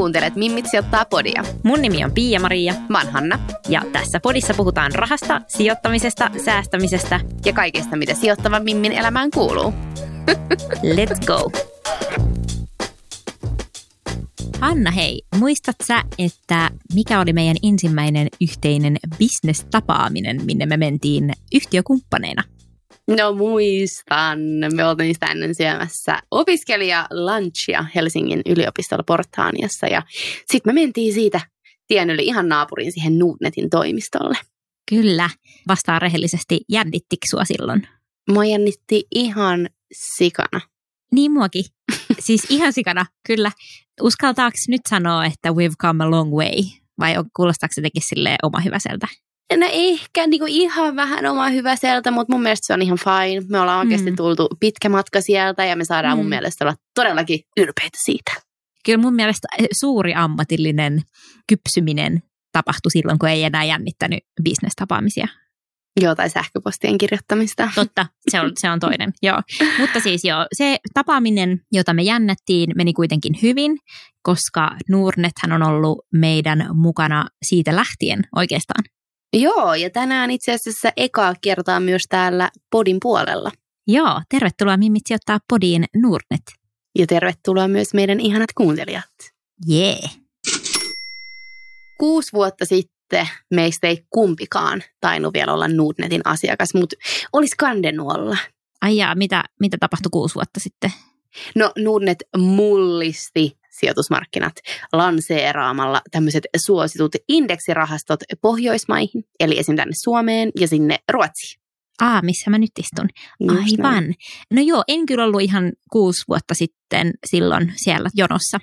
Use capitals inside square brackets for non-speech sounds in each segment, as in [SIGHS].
Kuuntelet Mimmit sijoittaa podia. Mun nimi on Pia-Maria Mä oon Hanna ja tässä podissa puhutaan rahasta, sijoittamisesta, säästämisestä. ja kaikesta, mitä sijoittavan Mimmin elämään kuuluu. [LAUGHS] Let's go! Hanna, hei, muistat sä, että mikä oli meidän ensimmäinen yhteinen business-tapaaminen, minne me mentiin yhtiökumppaneina? No muistan. Me oltiin sitä ennen syömässä opiskelija-lunchia Helsingin yliopistolla Portaaniassa ja sitten me mentiin siitä tien yli ihan naapuriin siihen Nordnetin toimistolle. Kyllä, vastaan rehellisesti, jännittikö sua silloin? Mua jännitti ihan sikana. Niin muakin. [LAUGHS] Siis ihan sikana, kyllä. Uskaltaako nyt sanoa, että we've come a long way? Vai on- kuulostaako se jotenkin silleen oma hyväseltä? No ehkä niinku ihan vähän oma hyvä sieltä, mutta mun mielestä se on ihan fine. Me ollaan oikeasti Mm. tultu pitkä matka sieltä ja me saadaan mun Mm. mielestä olla todellakin ylpeitä siitä. Kyllä mun mielestä suuri ammatillinen kypsyminen tapahtui silloin, kun ei enää jännittänyt bisnestapaamisia. Joo, tai sähköpostien kirjoittamista. Totta, se on, se on toinen. joo. Mutta siis joo, se tapaaminen, jota me jännättiin, meni kuitenkin hyvin, koska Nordnethän on ollut meidän mukana siitä lähtien oikeastaan. Joo, ja tänään itse asiassa ekaa kertaa myös täällä podin puolella. Joo, tervetuloa Mimmit sijoittaa podiin Nordnet. Ja tervetuloa myös meidän ihanat kuuntelijat. Jee. Yeah. Kuusi vuotta sitten meistä ei kumpikaan tainnut vielä olla Nordnetin asiakas, mutta olisi kandennut olla. Ai jaa, mitä, mitä tapahtui kuusi vuotta sitten? No Nordnet mullisti sijoitusmarkkinat lanseeraamalla tämmöiset suositut indeksirahastot Pohjoismaihin, eli esim. tänne Suomeen ja sinne Ruotsiin. Aa, missä mä nyt istun? Aivan. No joo, en kyllä ollut ihan kuusi vuotta sitten silloin siellä jonossa.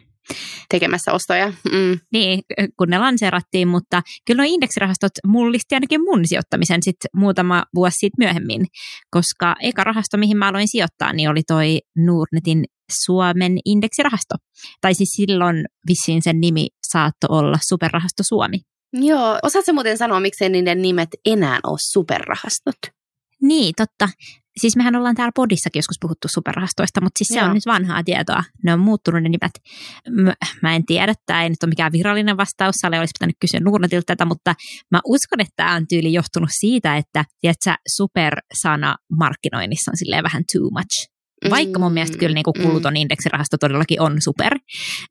Tekemässä ostoja. Mm. Niin, kun ne lanseerattiin, mutta kyllä nuo indeksirahastot mullisti ainakin mun sijoittamisen sitten muutama vuosi siitä myöhemmin, koska eka rahasto, mihin mä aloin sijoittaa, niin oli toi Nordnetin Suomen indeksirahasto. Tai siis silloin vissiin sen nimi saattoi olla Superrahasto Suomi. Joo, osaatko muuten sanoa, miksei niiden nimet enää ole superrahastot? Niin, totta. Siis mehän ollaan täällä podissakin joskus puhuttu superrahastoista, mutta siis se Joo. on nyt vanhaa tietoa. Ne on muuttunut ne nimet. Mä, en tiedä, tämä ei nyt ole mikään virallinen vastaus. Sale olisi pitänyt kysyä Nurnetilta tätä, mutta mä uskon, että tämä on tyyli johtunut siitä, että tiedätkö, supersana markkinoinnissa on silleen vähän too much. Vaikka mun mielestä kyllä niin kuin kuluton indeksirahasto todellakin on super.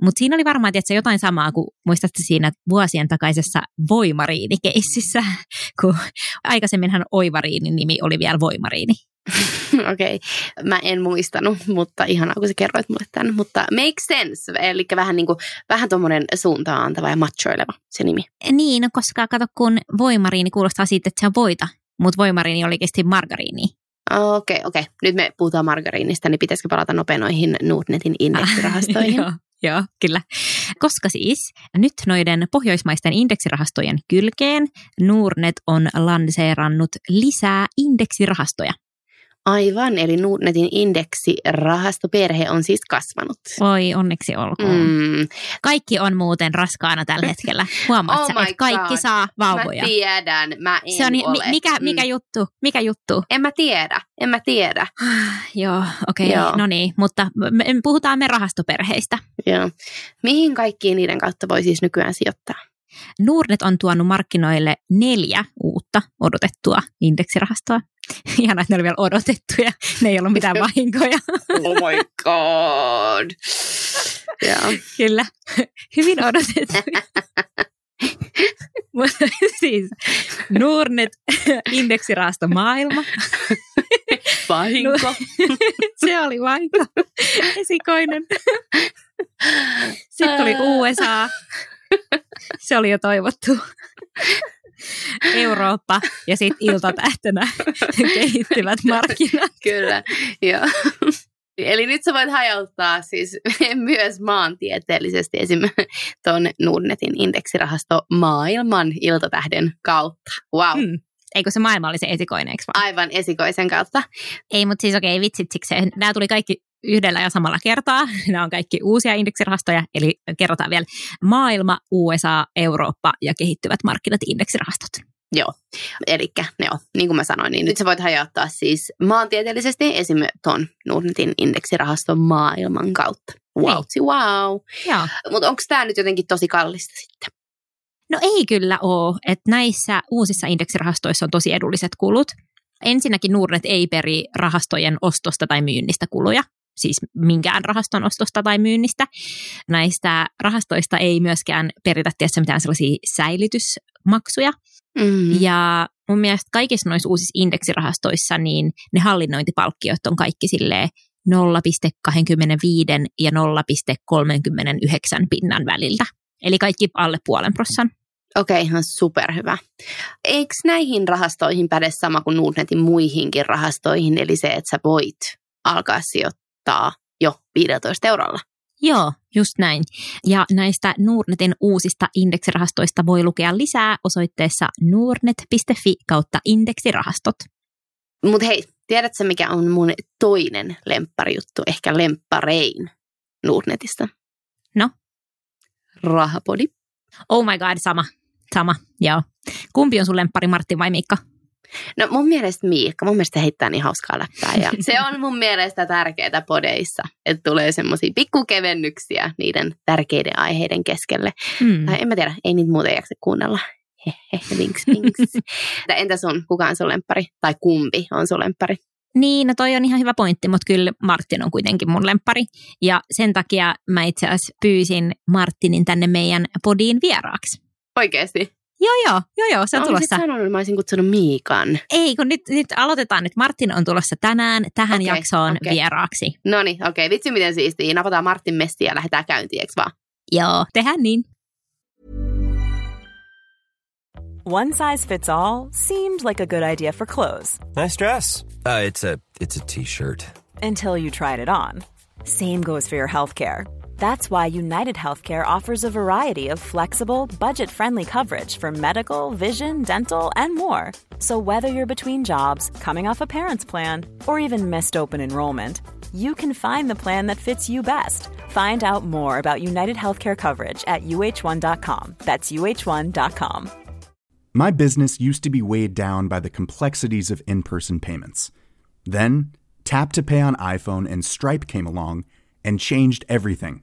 Mutta siinä oli varmaan tietysti jotain samaa kuin muistatte siinä vuosien takaisessa voimariinikeississä, [LAUGHS] kun aikaisemminhan Oivariinin nimi oli vielä voimariini. [LAUGHS] Okei, okay. mä en muistanut, mutta ihanaa kun sä kerroit mulle tämän. Mutta make sense, eli vähän, niin kuin, vähän tuommoinen suuntaan antava ja machoileva se nimi. Niin, no koska kato, kun voimariini kuulostaa siitä, että se on voita, mutta voimariini oli oikeasti margariini. Okei, okay, okei. Okay. Nyt me puhutaan margariinista, niin pitäisikö palata nopein noihin Nordnetin indeksirahastoihin? [LAUGHS] joo, joo, kyllä. Koska siis nyt noiden pohjoismaisten indeksirahastojen kylkeen Nordnet on lanseerannut lisää indeksirahastoja. Aivan, eli Nordnetin indeksirahastoperhe on siis kasvanut. Oi, onneksi olkoon. Mm. Mm. Kaikki on muuten raskaana tällä hetkellä. Huomaat Oh sä, että kaikki God. saa vauvoja. Mä tiedän, mä en Se on, ole. mi- mikä, mikä Mm. juttu? Mikä juttu? En mä tiedä, en mä tiedä. [SIGHS] Joo, okei, okay, no niin, mutta me puhutaan me rahastoperheistä. Joo. Mihin kaikkiin niiden kautta voi siis nykyään sijoittaa? Nordnet on tuonut markkinoille neljä uutta odotettua indeksirahastoa. [LAUGHS] Ihan että ne oli vielä odotettuja. Ne ei ollut mitään [LAUGHS] vahinkoja. Oh my god. Joo. Kyllä. Hyvin odotettuja. Mutta siis Nordnet, indeksirahasto maailma. Vahinko. [LAUGHS] Se oli vahinko. Esikoinen. Sitten tuli USA. Se oli jo toivottu. Eurooppa ja sitten iltatähtönä kehittyvät markkinat. Kyllä, joo. Eli nyt sä voit hajauttaa siis myös maantieteellisesti esimerkiksi tuon Nordnetin indeksirahasto maailman iltatähden kautta. Wow. Hmm. Eikö se maailma oli se esikoinen, eikö vaan? Aivan esikoisen kautta. Ei, mutta siis okei, okay, vitsit siksi. Nämä tuli kaikki yhdellä ja samalla kertaa. [LAUGHS] Nämä on kaikki uusia indeksirahastoja, eli kerrotaan vielä maailma, USA, Eurooppa ja kehittyvät markkinat indeksirahastot. Joo, eli ne on, niin kuin mä sanoin, niin nyt sä voit hajauttaa siis maantieteellisesti esimerkiksi tuon Nordnetin indeksirahaston maailman kautta. Wow, niin. wow. Mutta onko tämä nyt jotenkin tosi kallista sitten? No ei kyllä ole, että näissä uusissa indeksirahastoissa on tosi edulliset kulut. Ensinnäkin Nordnet ei peri rahastojen ostosta tai myynnistä kuluja, siis minkään rahaston ostosta tai myynnistä. Näistä rahastoista ei myöskään peritä tietysti mitään sellaisia säilytysmaksuja. Mm. Ja mun mielestä kaikissa noissa uusissa indeksirahastoissa niin ne hallinnointipalkkiot on kaikki silleen 0,25 ja 0,39 pinnan väliltä. Eli kaikki alle puolen prossan. Okei, okay, ihan superhyvä. Eikö näihin rahastoihin päde sama kuin Nordnetin muihinkin rahastoihin, eli se, että sä voit alkaa sijoittaa jo 15 eurolla? Joo, just näin. Ja näistä Nordnetin uusista indeksirahastoista voi lukea lisää osoitteessa nordnet.fi kautta indeksirahastot. Mutta hei, tiedätkö mikä on mun toinen lempparijuttu, ehkä lempparein Nordnetista? No? Rahapodi. Oh my god, sama. Sama, joo. Kumpi on sun lemppari, Martti vai Miikka? No mun mielestä Miikka, mun mielestä heittää niin hauskaa läppää ja [LAUGHS] se on mun mielestä tärkeää podeissa, että tulee semmoisia pikkukevennyksiä niiden tärkeiden aiheiden keskelle. Hmm. Tai en mä tiedä, ei niitä muuten jaksa kuunnella. Hehe, vinks, vinks. [LAUGHS] Entä sun, kuka on sun lemppari? Tai kumpi on sun lemppari? Niin, no toi on ihan hyvä pointti, mutta kyllä Martin on kuitenkin mun lemppari. Ja sen takia mä itse asiassa pyysin Martinin tänne meidän podiin vieraaksi. Oikeasti? Joo, joo, joo, joo, se on no, tulossa. sanonut, että mä olisin kutsunut Miikan. Ei, kun nyt, nyt aloitetaan nyt. Martin on tulossa tänään tähän okay, jaksoon okay. vieraaksi. No niin, okei. Okay. Vitsi, miten siistiä. Napataan Martin mestiä ja lähdetään käyntiin, eikö vaan? Joo, tehdään niin. One size fits all seemed like a good idea for clothes. Nice dress. Uh, it's a it's a t-shirt. Until you tried it on. Same goes for your healthcare. That's why United Healthcare offers a variety of flexible, budget friendly coverage for medical, vision, dental, and more. So, whether you're between jobs, coming off a parent's plan, or even missed open enrollment, you can find the plan that fits you best. Find out more about United Healthcare coverage at uh1.com. That's uh1.com. My business used to be weighed down by the complexities of in person payments. Then, Tap to Pay on iPhone and Stripe came along and changed everything.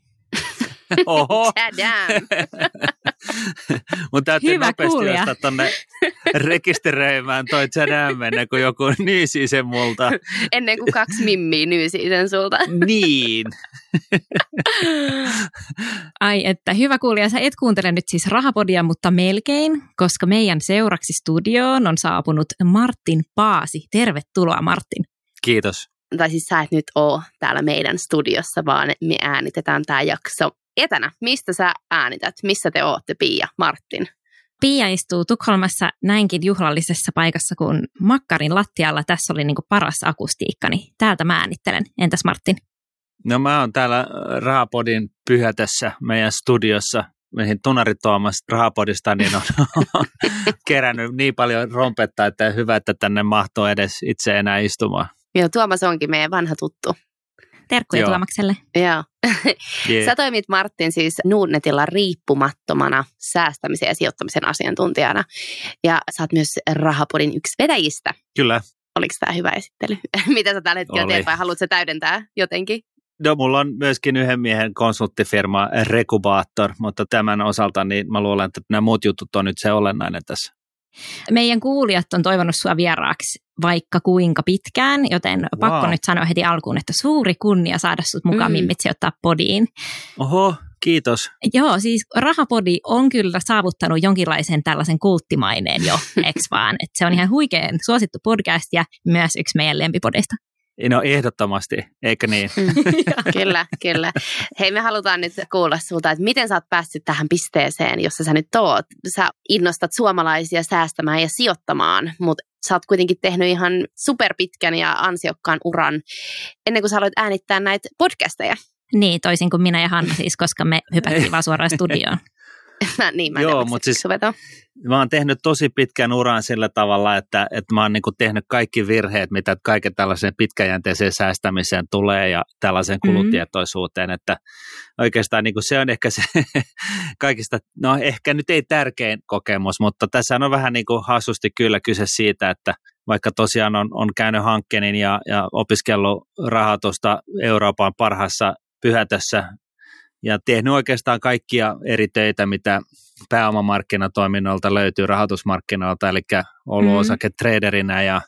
[LAUGHS] Oho. [LAUGHS] [LAUGHS] Mun täytyy Hyvä nopeasti kuulija. ostaa tonne rekisteröimään toi Zedam ennen kuin joku nyysii sen multa. Ennen kuin kaksi mimmiä nyysii sen sulta. Niin. Ai että hyvä kuulija, sä et kuuntele nyt siis Rahapodia, mutta melkein, koska meidän seuraksi studioon on saapunut Martin Paasi. Tervetuloa Martin. Kiitos. Tai siis sä et nyt oo täällä meidän studiossa, vaan me äänitetään tämä jakso etänä. Mistä sä äänität? Missä te ootte, Pia, Martin? Pia istuu Tukholmassa näinkin juhlallisessa paikassa kuin Makkarin lattialla. Tässä oli niin paras akustiikka, niin täältä mä äänittelen. Entäs Martin? No mä oon täällä Rahapodin pyhätössä meidän studiossa mihin Tunari Tuomas Rahapodista, niin on, on [LAUGHS] kerännyt niin paljon rompetta, että hyvä, että tänne mahtoo edes itse enää istumaan. Joo, Tuomas onkin meidän vanha tuttu. Terkkuja Joo. Tuomakselle. Joo. [LAUGHS] Yeah. Sä toimit Martin siis Nuudnetilla riippumattomana säästämisen ja sijoittamisen asiantuntijana. Ja sä oot myös Rahapodin yksi vedäjistä. Kyllä. Oliko tämä hyvä esittely? [LAUGHS] Mitä sä tällä hetkellä Oli. teet vai haluatko täydentää jotenkin? No, mulla on myöskin yhden miehen konsulttifirma Rekubaattor, mutta tämän osalta niin mä luulen, että nämä muut jutut on nyt se olennainen tässä. Meidän kuulijat on toivonut sua vieraaksi vaikka kuinka pitkään, joten pakko Wow. nyt sanoa heti alkuun, että suuri kunnia saada sut mukaan Mm. mm. Mimmit sijoittaa podiin. Oho, kiitos. Joo, siis Rahapodi on kyllä saavuttanut jonkinlaisen tällaisen kulttimaineen jo, [LAUGHS] eks vaan? Et se on ihan huikean suosittu podcast ja myös yksi meidän lempipodeista. No ehdottomasti, eikö niin? [LAUGHS] kyllä, kyllä. Hei, me halutaan nyt kuulla sulta, että miten sä oot päässyt tähän pisteeseen, jossa sä nyt oot. Sä innostat suomalaisia säästämään ja sijoittamaan, mutta sä oot kuitenkin tehnyt ihan superpitkän ja ansiokkaan uran ennen kuin sä aloit äänittää näitä podcasteja. Niin, toisin kuin minä ja Hanna siis, koska me hypättiin [LAUGHS] vaan suoraan studioon. [LAUGHS] Mä, niin, mä en Joo, tiedä, mut siis... Mä oon tehnyt tosi pitkän uran sillä tavalla, että, että mä oon niin tehnyt kaikki virheet, mitä kaiken tällaiseen pitkäjänteiseen säästämiseen tulee ja tällaiseen Mhm. kulutietoisuuteen, että oikeastaan niin se on ehkä se [LAUGHS] kaikista, no ehkä nyt ei tärkein kokemus, mutta tässä on vähän niin kuin hassusti kyllä kyse siitä, että vaikka tosiaan on, on käynyt hankkeenin ja, ja opiskellut rahatusta Euroopan parhaassa pyhätössä ja tehnyt oikeastaan kaikkia eri töitä, mitä pääomamarkkinatoiminnolta löytyy rahoitusmarkkinoilta, eli ollut mm. osaketraderinä ja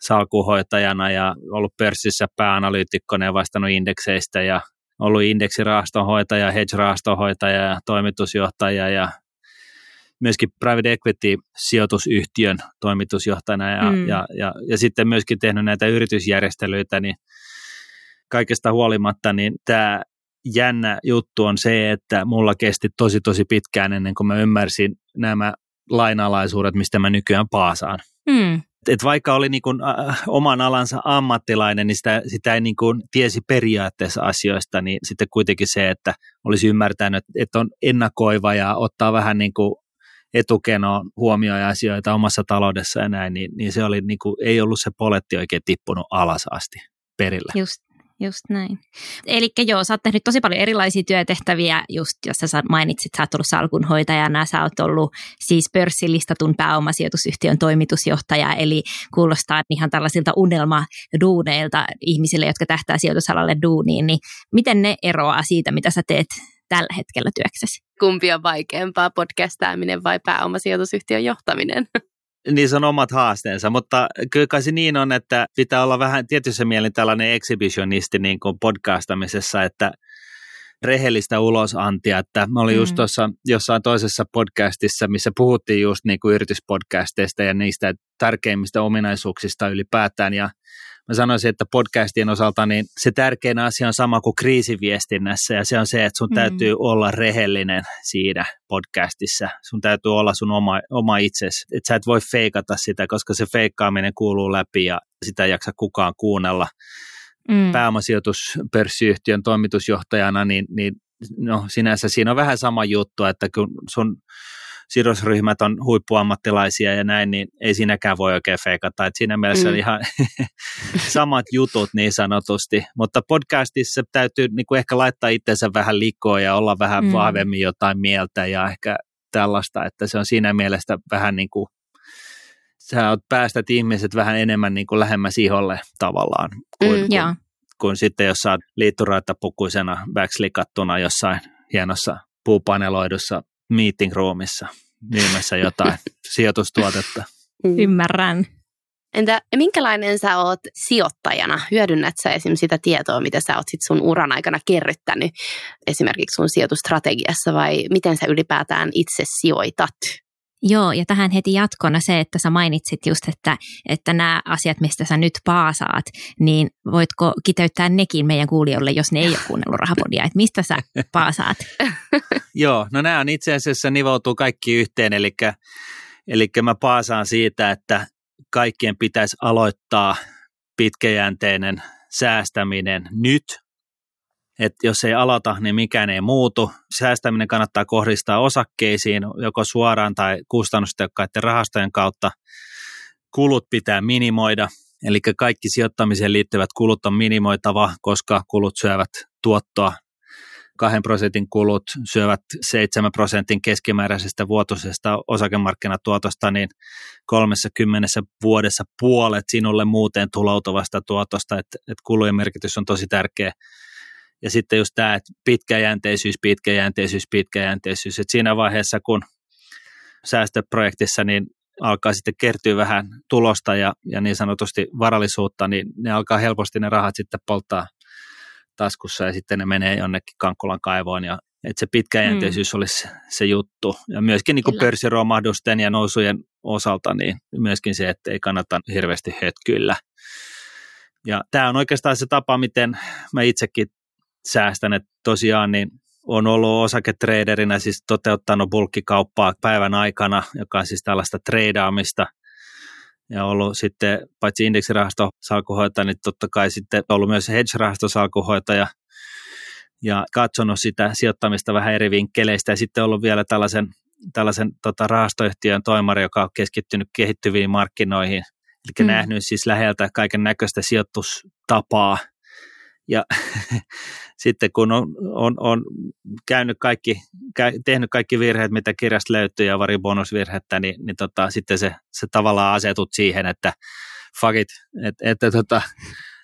salkuhoitajana ja ollut pörssissä pääanalyytikkona ja vastannut indekseistä ja ollut indeksirahastonhoitaja, hedge-rahastonhoitaja ja toimitusjohtaja ja myöskin private equity-sijoitusyhtiön toimitusjohtajana ja, mm. ja, ja, ja sitten myöskin tehnyt näitä yritysjärjestelyitä, niin kaikesta huolimatta niin tämä jännä juttu on se, että mulla kesti tosi tosi pitkään ennen kuin mä ymmärsin nämä lainalaisuudet, mistä mä nykyään paasaan. Mm. Et vaikka oli niin kuin, äh, oman alansa ammattilainen, niin sitä, sitä ei niin kuin tiesi periaatteessa asioista, niin sitten kuitenkin se, että olisi ymmärtänyt, että on ennakoiva ja ottaa vähän niin kuin etukenoon huomioon asioita omassa taloudessa ja näin, niin, niin se oli niin kuin, ei ollut se poletti oikein tippunut alas asti perillä. Just, just näin. Eli joo, sä oot tehnyt tosi paljon erilaisia työtehtäviä, just jossa sä mainitsit, sä oot ollut salkunhoitajana, sä oot ollut siis pörssilistatun pääomasijoitusyhtiön toimitusjohtaja, eli kuulostaa ihan tällaisilta unelmaduuneilta ihmisille, jotka tähtää sijoitusalalle duuniin, niin miten ne eroaa siitä, mitä sä teet tällä hetkellä työksesi? Kumpi on vaikeampaa, podcastaaminen vai pääomasijoitusyhtiön johtaminen? [LAUGHS] Niin se on omat haasteensa, mutta kyllä kai se niin on, että pitää olla vähän tietyssä mielin tällainen exhibitionisti niin kuin podcastamisessa, että rehellistä ulosantia, että mä olin just Mm. tuossa jossain toisessa podcastissa, missä puhuttiin just niin kuin yrityspodcasteista ja niistä tärkeimmistä ominaisuuksista ylipäätään ja mä sanoisin, että podcastien osalta niin se tärkein asia on sama kuin kriisiviestinnässä ja se on se, että sun Mm. täytyy olla rehellinen siinä podcastissa. Sun täytyy olla sun oma, oma itsesi. Että sä et voi feikata sitä, koska se feikkaaminen kuuluu läpi ja sitä ei jaksa kukaan kuunnella. Mm. Pääomasijoituspörssiyhtiön toimitusjohtajana, niin, niin no sinänsä siinä on vähän sama juttu, että kun sun sidosryhmät on huippuammattilaisia ja näin, niin ei siinäkään voi oikein feikata. Et siinä mielessä Mm. ihan [LAUGHS] samat jutut niin sanotusti, mutta podcastissa täytyy niin kuin ehkä laittaa itsensä vähän likoon ja olla vähän Mm. mm. vahvemmin jotain mieltä ja ehkä tällaista, että se on siinä mielessä vähän niin kuin sä oot päästät ihmiset vähän enemmän niin kuin lähemmäs iholle tavallaan kuin, Mm, kuin, kuin sitten jos sä oot liitturaitapukuisena backslikattuna jossain hienossa puupaneloidussa meeting roomissa myymässä jotain [LAUGHS] sijoitustuotetta. Ymmärrän. Entä minkälainen sä oot sijoittajana? Hyödynnät sä esimerkiksi sitä tietoa, mitä sä oot sit sun uran aikana kerryttänyt esimerkiksi sun sijoitustrategiassa vai miten sä ylipäätään itse sijoitat? Joo, ja tähän heti jatkona se, että sä mainitsit just, että, että nämä asiat, mistä sä nyt paasaat, niin voitko kiteyttää nekin meidän kuulijoille, jos ne ei ole kuunnellut rahapodia, että mistä sä paasaat? [LAUGHS] Joo, no nämä on itse asiassa nivoutuu kaikki yhteen, eli, eli mä paasaan siitä, että kaikkien pitäisi aloittaa pitkäjänteinen säästäminen nyt. Että jos ei aloita, niin mikään ei muutu. Säästäminen kannattaa kohdistaa osakkeisiin joko suoraan tai kustannustehokkaiden rahastojen kautta. Kulut pitää minimoida, eli kaikki sijoittamiseen liittyvät kulut on minimoitava, koska kulut syövät tuottoa. Kahden prosentin kulut syövät 7 prosentin keskimääräisestä vuotuisesta osakemarkkinatuotosta, niin 30 vuodessa puolet sinulle muuten tuloutuvasta tuotosta, että, että kulujen merkitys on tosi tärkeä ja sitten just tämä, että pitkäjänteisyys, pitkäjänteisyys, pitkäjänteisyys. Että siinä vaiheessa, kun säästöprojektissa niin alkaa sitten kertyä vähän tulosta ja, ja niin sanotusti varallisuutta, niin ne alkaa helposti ne rahat sitten polttaa taskussa ja sitten ne menee jonnekin Kankkulan kaivoon ja että se pitkäjänteisyys mm. olisi se juttu. Ja myöskin niin pörssiromahdusten ja nousujen osalta, niin myöskin se, että ei kannata hirveästi hötkyillä. Ja tämä on oikeastaan se tapa, miten mä itsekin säästän, että tosiaan niin on ollut osaketraderinä, siis toteuttanut bulkkikauppaa päivän aikana, joka on siis tällaista treidaamista, ja ollut sitten paitsi indeksirahasto salkuhoitaja, niin totta kai sitten ollut myös hedge-rahasto salkuhoitaja ja katsonut sitä sijoittamista vähän eri vinkkeleistä. Ja sitten ollut vielä tällaisen, tällaisen tota, rahastoyhtiön toimari, joka on keskittynyt kehittyviin markkinoihin, eli mm. nähnyt siis läheltä kaiken näköistä sijoitustapaa ja [LAUGHS] sitten kun on, on, on käynyt kaikki, käy, tehnyt kaikki virheet, mitä kirjasta löytyy ja vari bonusvirhettä, niin, niin tota, sitten se, se tavallaan asetut siihen, että fuck it, että, että tota,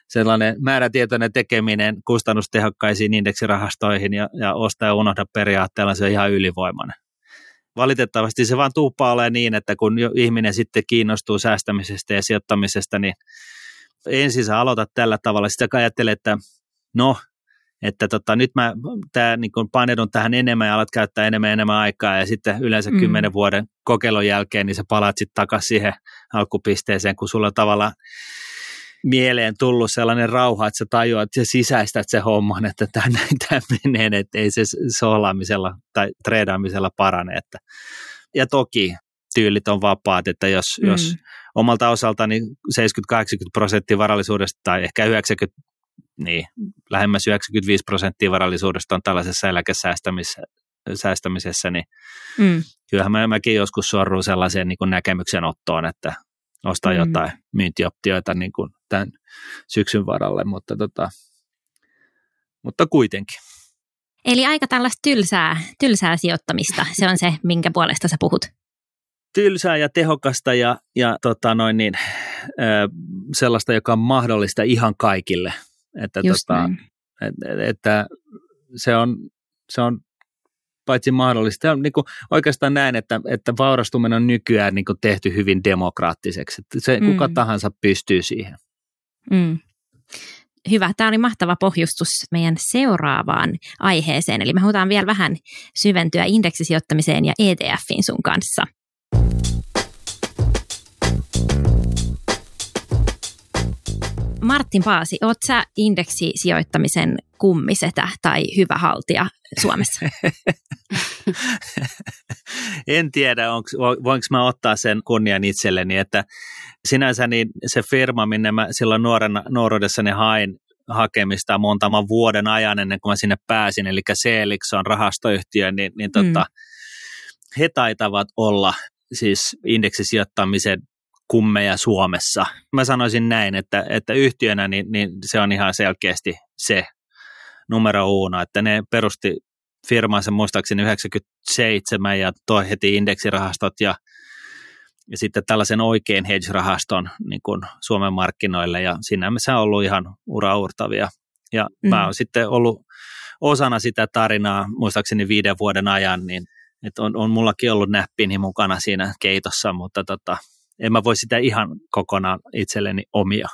sellainen määrätietoinen tekeminen kustannustehokkaisiin indeksirahastoihin ja, ja osta ja unohda periaatteella se on ihan ylivoimainen. Valitettavasti se vaan tuuppaa ole niin, että kun ihminen sitten kiinnostuu säästämisestä ja sijoittamisesta, niin ensin sä aloitat tällä tavalla, sitten ajattelee, että no, että tota, nyt mä tää, niin kun paneudun tähän enemmän ja alat käyttää enemmän enemmän aikaa ja sitten yleensä mm. kymmenen vuoden kokeilun jälkeen, niin sä palaat sitten takaisin siihen alkupisteeseen, kun sulla on tavallaan mieleen tullut sellainen rauha, että sä tajuat, että sä sisäistät se homman, että tämä [LAUGHS] näin tämä menee, että ei se sohlaamisella tai treedaamisella parane. Että. Ja toki tyylit on vapaat, että jos, mm. jos omalta osaltani 70-80 prosenttia varallisuudesta tai ehkä 90 niin, lähemmäs 95 prosenttia varallisuudesta on tällaisessa eläkesäästämisessä, säästämisessä, niin mm. kyllähän mä, mäkin joskus sorrun sellaiseen niin kuin näkemyksen ottoon, että ostaa mm. jotain myyntioptioita niin kuin tämän syksyn varalle, mutta, tota, mutta kuitenkin. Eli aika tällaista tylsää, tylsää sijoittamista, se on se, minkä puolesta sä puhut. Tylsää ja tehokasta ja, ja tota noin niin, sellaista, joka on mahdollista ihan kaikille – että, tota, että, että se, on, se on paitsi mahdollista. On niin kuin oikeastaan näin, että, että vaurastuminen on nykyään niin kuin tehty hyvin demokraattiseksi. Että se, mm. kuka tahansa pystyy siihen. Mm. Hyvä. Tämä oli mahtava pohjustus meidän seuraavaan aiheeseen. Eli me halutaan vielä vähän syventyä indeksisijoittamiseen ja ETFin sun kanssa. Martin Paasi, oot sä indeksisijoittamisen kummisetä tai hyvä haltija Suomessa? [LAUGHS] en tiedä, onks, voinko mä ottaa sen kunnian itselleni, että sinänsä niin se firma, minne mä silloin nuorena, nuoruudessani hain hakemista muutaman vuoden ajan ennen kuin mä sinne pääsin, eli Celix on rahastoyhtiö, niin, niin tota, mm. he taitavat olla siis indeksisijoittamisen kummeja Suomessa. Mä sanoisin näin, että, että yhtiönä niin, niin se on ihan selkeästi se numero uno, että ne perusti firmaansa muistaakseni 97 ja toi heti indeksirahastot ja, ja sitten tällaisen oikein hedge-rahaston niin kuin Suomen markkinoille ja siinä on ollut ihan uraurtavia. Ja mm. mä oon sitten ollut osana sitä tarinaa muistaakseni viiden vuoden ajan, niin että on, on mullakin ollut näppini mukana siinä keitossa, mutta tota, en mä voi sitä ihan kokonaan itselleni omia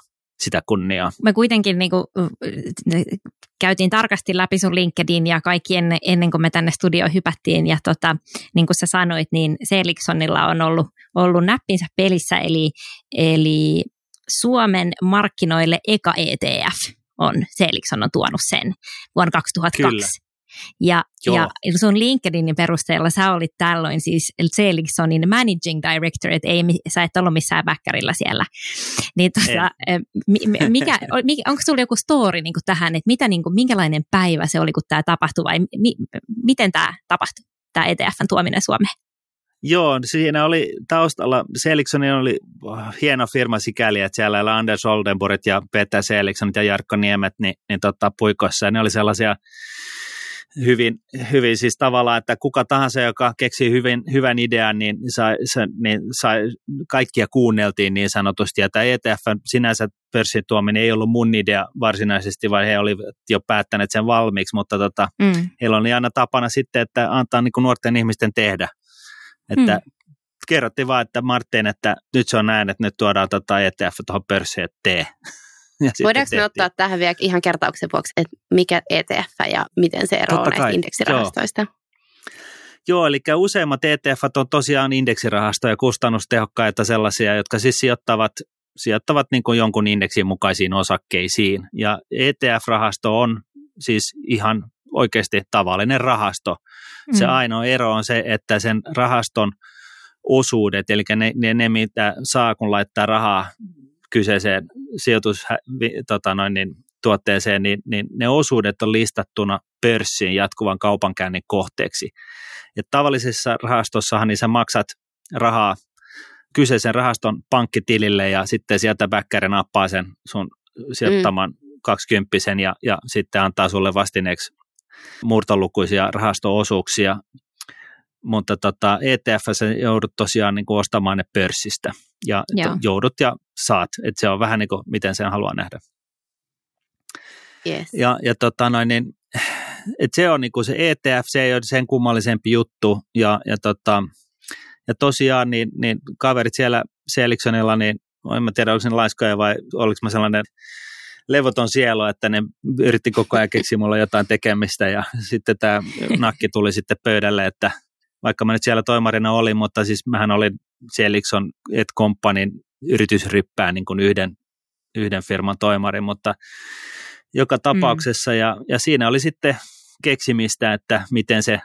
sitä kunniaa. Me kuitenkin niin kuin, käytiin tarkasti läpi sun LinkedIn ja kaikki ennen, ennen kuin me tänne studioon hypättiin. Ja tota, niin kuin sä sanoit, niin Seliksonilla on ollut, ollut näppinsä pelissä, eli, eli Suomen markkinoille eka ETF on, Selikson on tuonut sen vuonna 2002. Kyllä. Ja, ja sun LinkedInin perusteella sä olit tällöin siis Seligsonin managing director, että ei, sä et ollut missään backerilla siellä. Niin tota, mikä, [LAUGHS] onko sulla joku story niin kuin tähän, että mitä, niin kuin, minkälainen päivä se oli, kun tämä tapahtui vai mi, miten tämä tapahtui, tämä ETFn tuominen Suomeen? Joo, siinä oli taustalla, Seliksonin oli hieno firma sikäli, että siellä oli Anders Oldenburgit ja Peter Seliksonit ja Jarkko Niemet niin, niin tota, puikossa. Ja ne oli sellaisia hyvin, hyvin siis tavallaan, että kuka tahansa, joka keksi hyvin, hyvän idean, niin, sai, se, niin sai, kaikkia kuunneltiin niin sanotusti. Ja tämä ETF sinänsä pörssin tuominen ei ollut mun idea varsinaisesti, vaan he olivat jo päättäneet sen valmiiksi, mutta tota, mm. heillä oli aina tapana sitten, että antaa niin kuin nuorten ihmisten tehdä. Että mm. kerrottiin vaan, että Martin, että nyt se on näin, että nyt tuodaan tota ETF tuohon pörssiin, että tee. Voidaanko me ottaa tähän vielä ihan kertauksen vuoksi, että mikä ETF ja miten se eroaa näistä indeksirahastoista? Joo. Joo, eli useimmat ETF on tosiaan indeksirahastoja, kustannustehokkaita sellaisia, jotka siis sijoittavat, sijoittavat niin kuin jonkun indeksin mukaisiin osakkeisiin. Ja ETF-rahasto on siis ihan oikeasti tavallinen rahasto. Mm. Se ainoa ero on se, että sen rahaston osuudet, eli ne, ne, ne mitä saa, kun laittaa rahaa kyseiseen sijoitus, tota noin, niin, tuotteeseen, niin, niin ne osuudet on listattuna pörssiin jatkuvan kaupankäynnin kohteeksi. Et tavallisessa rahastossahan niin sä maksat rahaa kyseisen rahaston pankkitilille ja sitten sieltä backkari nappaa sen sun sijoittaman mm. 20 ja, ja sitten antaa sulle vastineeksi murtolukuisia rahastoosuuksia, mutta tota, ETF joudut tosiaan niin kuin ostamaan ne pörssistä ja Joo. joudut ja saat, että se on vähän niin kuin miten sen haluaa nähdä. Yes. Ja, ja tota noin, niin, et se on niin kuin se ETF, se ei ole sen kummallisempi juttu ja, ja, tota, ja tosiaan niin, niin kaverit siellä Seliksonilla, niin en mä tiedä, oliko ne laiskoja vai oliko mä sellainen levoton sielu, että ne yritti koko ajan keksiä mulla jotain tekemistä ja sitten tämä nakki tuli sitten pöydälle, että vaikka mä nyt siellä toimarina olin, mutta siis mähän olin Selikson et Companyn yritysryppää niin kuin yhden, yhden firman toimari, mutta joka tapauksessa mm. ja, ja siinä oli sitten keksimistä, että miten se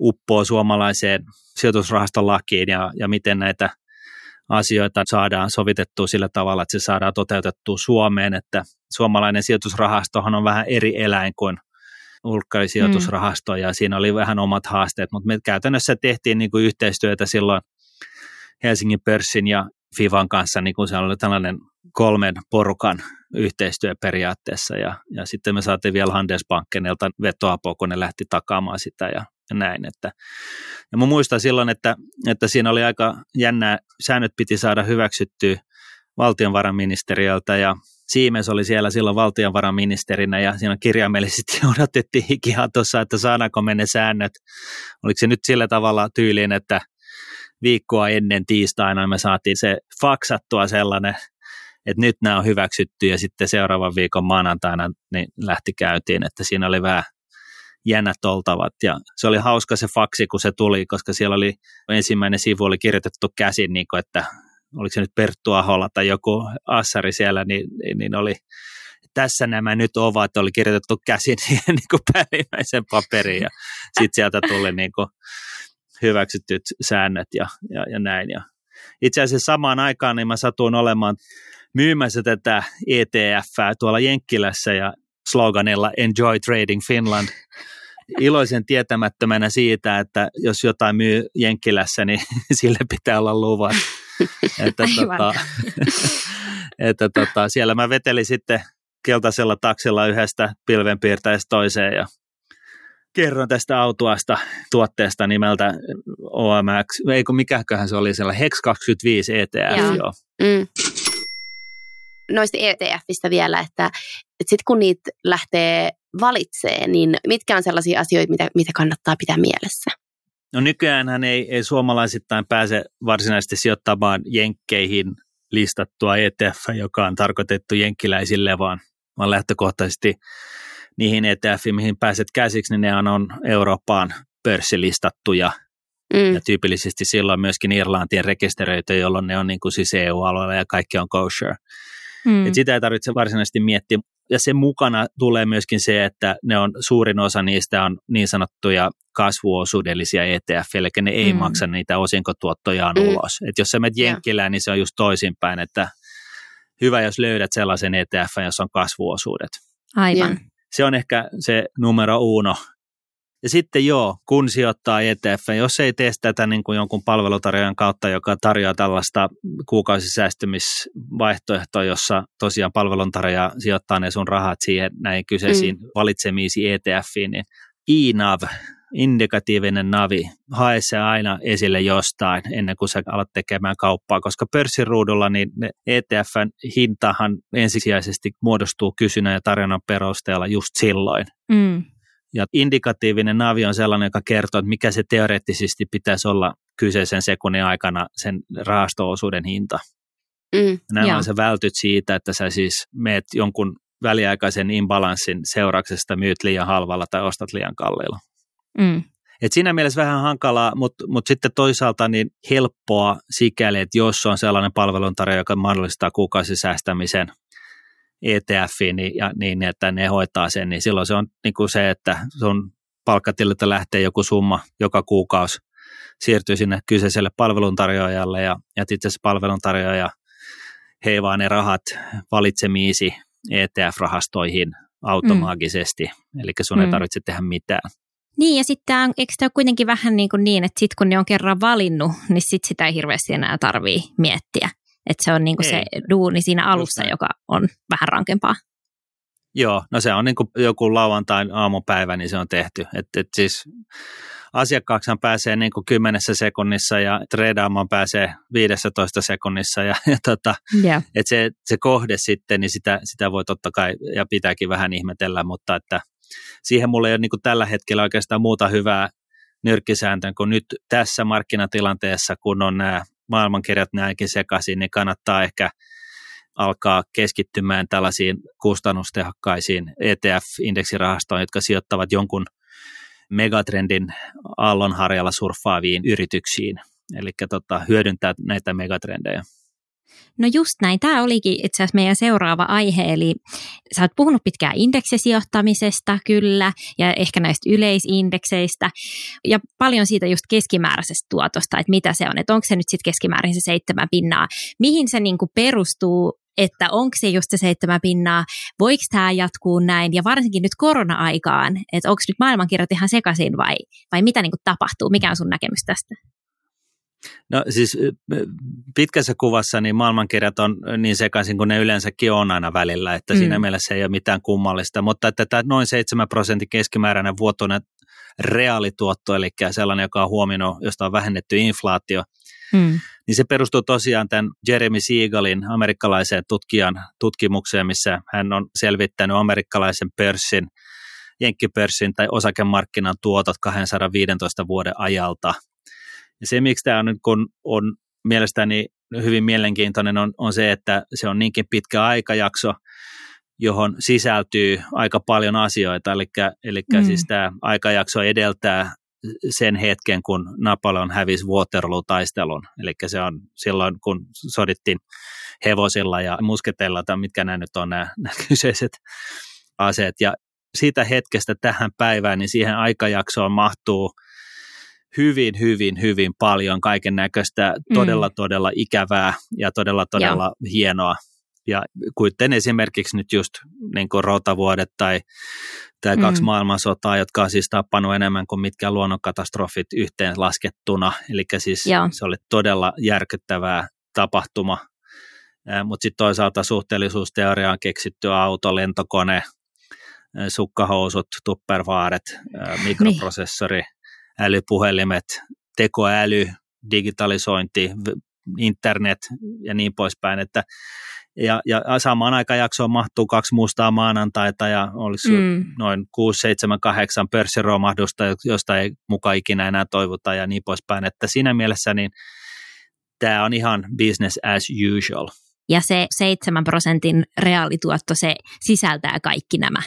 uppoo suomalaiseen sijoitusrahaston lakiin ja, ja miten näitä asioita saadaan sovitettua sillä tavalla, että se saadaan toteutettua Suomeen, että suomalainen sijoitusrahastohan on vähän eri eläin kuin ulkkarisijoitusrahasto mm. ja siinä oli vähän omat haasteet, mutta me käytännössä tehtiin niin kuin yhteistyötä silloin Helsingin pörssin ja Fivan kanssa, niin kuin se oli tällainen kolmen porukan yhteistyö periaatteessa ja, ja sitten me saatiin vielä Handelsbankenilta vetoapua, kun ne lähti takaamaan sitä ja ja näin. Että, ja mä muistan silloin, että, että siinä oli aika jännää, säännöt piti saada hyväksyttyä valtionvarainministeriöltä ja Siemens oli siellä silloin valtionvarainministerinä ja siinä kirjaimellisesti [LAUGHS] odotettiin tuossa, että saadaanko me ne säännöt. Oliko se nyt sillä tavalla tyyliin, että viikkoa ennen tiistaina me saatiin se faksattua sellainen, että nyt nämä on hyväksytty ja sitten seuraavan viikon maanantaina niin lähti käyntiin, että siinä oli vähän jänät oltavat. Ja se oli hauska se faksi, kun se tuli, koska siellä oli ensimmäinen sivu oli kirjoitettu käsin, niin kuin, että oliko se nyt Perttu Ahola tai joku assari siellä, niin, niin oli tässä nämä nyt ovat, oli kirjoitettu käsin [LAUGHS] niin kuin päällimmäisen paperiin ja sitten sieltä tuli niin kuin hyväksytyt säännöt ja, ja, ja näin. Ja itse asiassa samaan aikaan niin mä satuin olemaan myymässä tätä ETF tuolla Jenkkilässä ja sloganilla Enjoy Trading Finland – iloisen tietämättömänä siitä, että jos jotain myy Jenkkilässä, niin [LAUGHS] sille pitää olla luvat. että, tota, [LAUGHS] että tota, siellä mä vetelin sitten keltaisella taksilla yhdestä pilvenpiirtäjästä toiseen ja kerron tästä autoasta tuotteesta nimeltä OMX, ei kun mikäköhän se oli siellä, Hex 25 ETF, joo. joo. Mm. Noista ETFistä vielä, että, että sitten kun niitä lähtee valitsee, niin mitkä on sellaisia asioita, mitä, mitä kannattaa pitää mielessä? No nykyään ei, ei suomalaisittain pääse varsinaisesti sijoittamaan jenkkeihin listattua ETF, joka on tarkoitettu jenkkiläisille, vaan, vaan lähtökohtaisesti niihin ETF, mihin pääset käsiksi, niin ne on Eurooppaan pörssilistattuja mm. ja tyypillisesti silloin myöskin Irlantien rekisteröity, jolloin ne on niin kuin siis EU-alueella ja kaikki on kosher. Mm. Et sitä ei tarvitse varsinaisesti miettiä. ja sen mukana tulee myöskin se, että ne on, suurin osa niistä on niin sanottuja kasvuosuudellisia ETF, eli ne ei mm. maksa niitä osinkotuottojaan mm. ulos. Et jos sä menet jenkkilään, niin se on just toisinpäin, että hyvä, jos löydät sellaisen ETF, jossa on kasvuosuudet. Aivan. Se on ehkä se numero uno. Ja sitten joo, kun sijoittaa ETF, jos ei tee tätä niin kuin jonkun palvelutarjoajan kautta, joka tarjoaa tällaista kuukausisäästymisvaihtoehtoa, jossa tosiaan palveluntarjoaja sijoittaa ne sun rahat siihen näihin kyseisiin mm. valitsemiisi ETFiin, niin INAV, indikatiivinen navi, hae se aina esille jostain ennen kuin sä alat tekemään kauppaa, koska pörssiruudulla niin ETFn hintahan ensisijaisesti muodostuu kysynnän ja tarjonnan perusteella just silloin. Mm. Ja indikatiivinen navi on sellainen, joka kertoo, että mikä se teoreettisesti pitäisi olla kyseisen sekunnin aikana sen rahastoosuuden hinta. Mm, Nämä on se vältyt siitä, että sä siis meet jonkun väliaikaisen imbalanssin seurauksesta myyt liian halvalla tai ostat liian kalliilla. Mm. Et siinä mielessä vähän hankalaa, mutta, mutta sitten toisaalta niin helppoa sikäli, että jos on sellainen palveluntarjoaja, joka mahdollistaa kuukausisäästämisen ETFiin, niin, ja, niin, että ne hoitaa sen, niin silloin se on niin kuin se, että sun palkkatililtä lähtee joku summa joka kuukausi, siirtyy sinne kyseiselle palveluntarjoajalle ja, ja itse asiassa palveluntarjoaja heivaa ne rahat valitsemiisi ETF-rahastoihin automaagisesti, mm. eli sun ei mm. tarvitse tehdä mitään. Niin, ja sitten eikö tämä kuitenkin vähän niin, kuin niin että sitten kun ne on kerran valinnut, niin sitten sitä ei hirveästi enää tarvii miettiä. Että se on niin kuin se duuni siinä alussa, joka on vähän rankempaa. Joo, no se on niin kuin joku lauantain aamupäivä, niin se on tehty. Että et siis asiakkaaksihan pääsee niin kuin kymmenessä sekunnissa ja treidaamaan pääsee 15 sekunnissa. Ja, ja tota, yeah. että se, se kohde sitten, niin sitä, sitä voi totta kai ja pitääkin vähän ihmetellä, mutta että siihen mulla ei ole niin kuin tällä hetkellä oikeastaan muuta hyvää nyrkkisääntöä kuin nyt tässä markkinatilanteessa, kun on nämä maailmankirjat näinkin sekaisin, niin kannattaa ehkä alkaa keskittymään tällaisiin kustannustehokkaisiin ETF-indeksirahastoihin, jotka sijoittavat jonkun megatrendin aallonharjalla surffaaviin yrityksiin. Eli tota, hyödyntää näitä megatrendejä. No just näin. Tämä olikin itse asiassa meidän seuraava aihe, eli sä oot puhunut pitkään indeksisijoittamisesta kyllä, ja ehkä näistä yleisindekseistä, ja paljon siitä just keskimääräisestä tuotosta, että mitä se on, että onko se nyt sitten keskimäärin se seitsemän pinnaa, mihin se niinku perustuu, että onko se just se seitsemän pinnaa, voiko tämä jatkuu näin, ja varsinkin nyt korona-aikaan, että onko nyt maailmankirjat ihan sekaisin vai, vai mitä niinku tapahtuu, mikä on sun näkemys tästä? No siis pitkässä kuvassa niin maailmankirjat on niin sekaisin kuin ne yleensäkin on aina välillä, että mm. siinä mielessä ei ole mitään kummallista, mutta että tämä noin 7 prosentin keskimääräinen vuotuinen reaalituotto, eli sellainen, joka on huomioinut, josta on vähennetty inflaatio, mm. niin se perustuu tosiaan tämän Jeremy Siegelin amerikkalaiseen tutkijan tutkimukseen, missä hän on selvittänyt amerikkalaisen pörssin, jenkkipörssin tai osakemarkkinan tuotot 215 vuoden ajalta – ja se, miksi tämä on, kun on mielestäni hyvin mielenkiintoinen, on, on se, että se on niinkin pitkä aikajakso, johon sisältyy aika paljon asioita. Eli, eli mm. siis tämä aikajakso edeltää sen hetken, kun Napoleon hävisi Waterloo-taistelun. Eli se on silloin, kun sodittiin hevosilla ja musketeilla, tai mitkä nämä nyt on nämä, nämä kyseiset aseet. Ja siitä hetkestä tähän päivään, niin siihen aikajaksoon mahtuu – hyvin, hyvin, hyvin paljon kaiken näköistä todella, mm. todella ikävää ja todella, todella Joo. hienoa. Ja kuten esimerkiksi nyt just niin kuin rotavuodet tai mm. kaksi maailmansotaa, jotka on siis tappanut enemmän kuin mitkä luonnonkatastrofit yhteen laskettuna. Eli siis Joo. se oli todella järkyttävää tapahtuma. Mutta sitten toisaalta suhteellisuusteoriaan keksitty auto, lentokone, sukkahousut, tuppervaaret, mikroprosessori, niin älypuhelimet, tekoäly, digitalisointi, internet ja niin poispäin, että ja, ja samaan aikajaksoon mahtuu kaksi mustaa maanantaita ja olisi mm. noin 6, 7, 8 pörssiromahdusta, josta ei mukaan ikinä enää toivota ja niin poispäin. Että siinä mielessä niin tämä on ihan business as usual. Ja se 7 prosentin reaalituotto, se sisältää kaikki nämä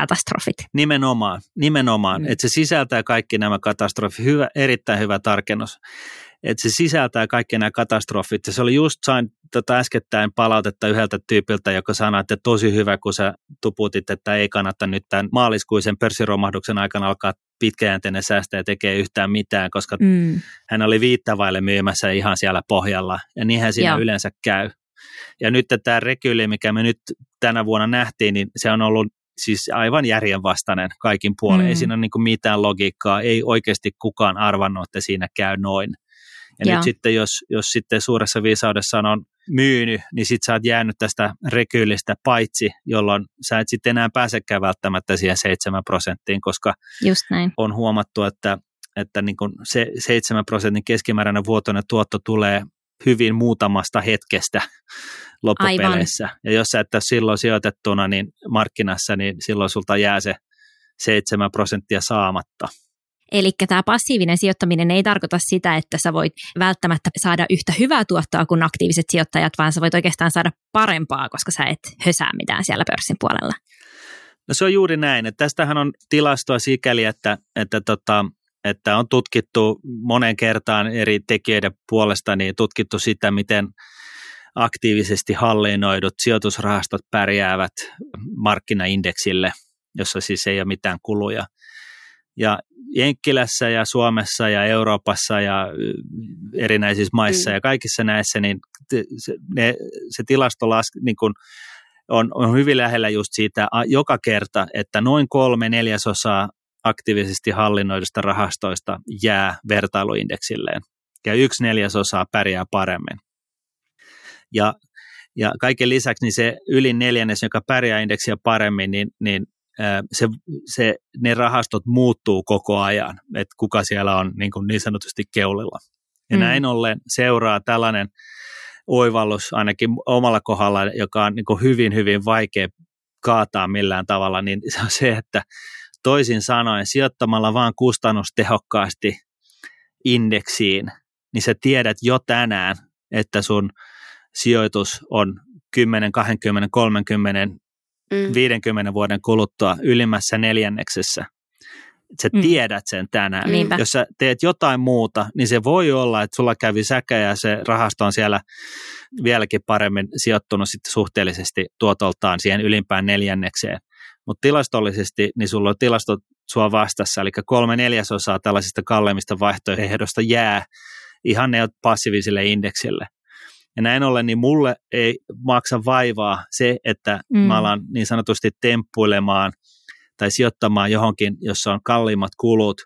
katastrofit. Nimenomaan, nimenomaan. Mm. että se sisältää kaikki nämä katastrofit. Hyvä, erittäin hyvä tarkennus. että se sisältää kaikki nämä katastrofit. Ja se oli just, sain tota äskettäin palautetta yhdeltä tyypiltä, joka sanoi, että tosi hyvä, kun sä tuputit, että ei kannata nyt tämän maaliskuisen pörssiromahduksen aikana alkaa pitkäjänteinen säästäjä tekee yhtään mitään, koska mm. hän oli viittavaille myymässä ihan siellä pohjalla. Ja niinhän siinä Joo. yleensä käy. Ja nyt tämä rekyli, mikä me nyt tänä vuonna nähtiin, niin se on ollut siis aivan järjenvastainen kaikin puolin. Mm. Ei siinä ole niin mitään logiikkaa, ei oikeasti kukaan arvannut, että siinä käy noin. Ja Joo. nyt sitten, jos, jos sitten suuressa viisaudessa on myynyt, niin sitten sä oot jäänyt tästä rekyylistä paitsi, jolloin sä et sitten enää pääsekään välttämättä siihen 7 prosenttiin, koska Just näin. on huomattu, että, että niin kun se 7 prosentin keskimääräinen vuotoinen tuotto tulee hyvin muutamasta hetkestä [LAUGHS] loppupeleissä. Aivan. Ja jos sä et ole silloin sijoitettuna niin markkinassa, niin silloin sulta jää se 7 prosenttia saamatta. Eli tämä passiivinen sijoittaminen ei tarkoita sitä, että sä voit välttämättä saada yhtä hyvää tuottoa kuin aktiiviset sijoittajat, vaan sä voit oikeastaan saada parempaa, koska sä et hösää mitään siellä pörssin puolella. No se on juuri näin. Että tästähän on tilastoa sikäli, että, että, tota, että on tutkittu monen kertaan eri tekijöiden puolesta, niin tutkittu sitä, miten aktiivisesti hallinnoidut sijoitusrahastot pärjäävät markkinaindeksille, jossa siis ei ole mitään kuluja. Ja Jenkkilässä ja Suomessa ja Euroopassa ja erinäisissä maissa mm. ja kaikissa näissä, niin se, ne, se tilasto las, niin kun on, on hyvin lähellä just siitä joka kerta, että noin kolme neljäsosaa aktiivisesti hallinnoidusta rahastoista jää vertailuindeksilleen ja yksi neljäsosaa pärjää paremmin. Ja, ja kaiken lisäksi niin se yli neljännes, joka pärjää indeksiä paremmin, niin, niin se, se, ne rahastot muuttuu koko ajan, että kuka siellä on niin, kuin niin sanotusti keulilla. Ja mm. näin ollen seuraa tällainen oivallus ainakin omalla kohdalla, joka on niin kuin hyvin, hyvin vaikea kaataa millään tavalla, niin se on se, että toisin sanoen sijoittamalla vaan kustannustehokkaasti indeksiin, niin sä tiedät jo tänään, että sun sijoitus on 10, 20, 30 mm. 50 vuoden kuluttua ylimmässä neljänneksessä. Sä mm. tiedät sen tänään. Niinpä. Jos sä teet jotain muuta, niin se voi olla, että sulla kävi säkä ja se rahasto on siellä vieläkin paremmin sijoittunut sitten suhteellisesti tuotoltaan siihen ylimpään neljännekseen. Mutta tilastollisesti, niin sulla on tilastot sua vastassa, eli kolme neljäsosaa tällaisista kalleimmista vaihtoehdosta jää ihan ne passiiviselle indeksille. Ja näin ollen niin mulle ei maksa vaivaa se, että mm. mä alan niin sanotusti temppuilemaan tai sijoittamaan johonkin, jossa on kalliimmat kulut,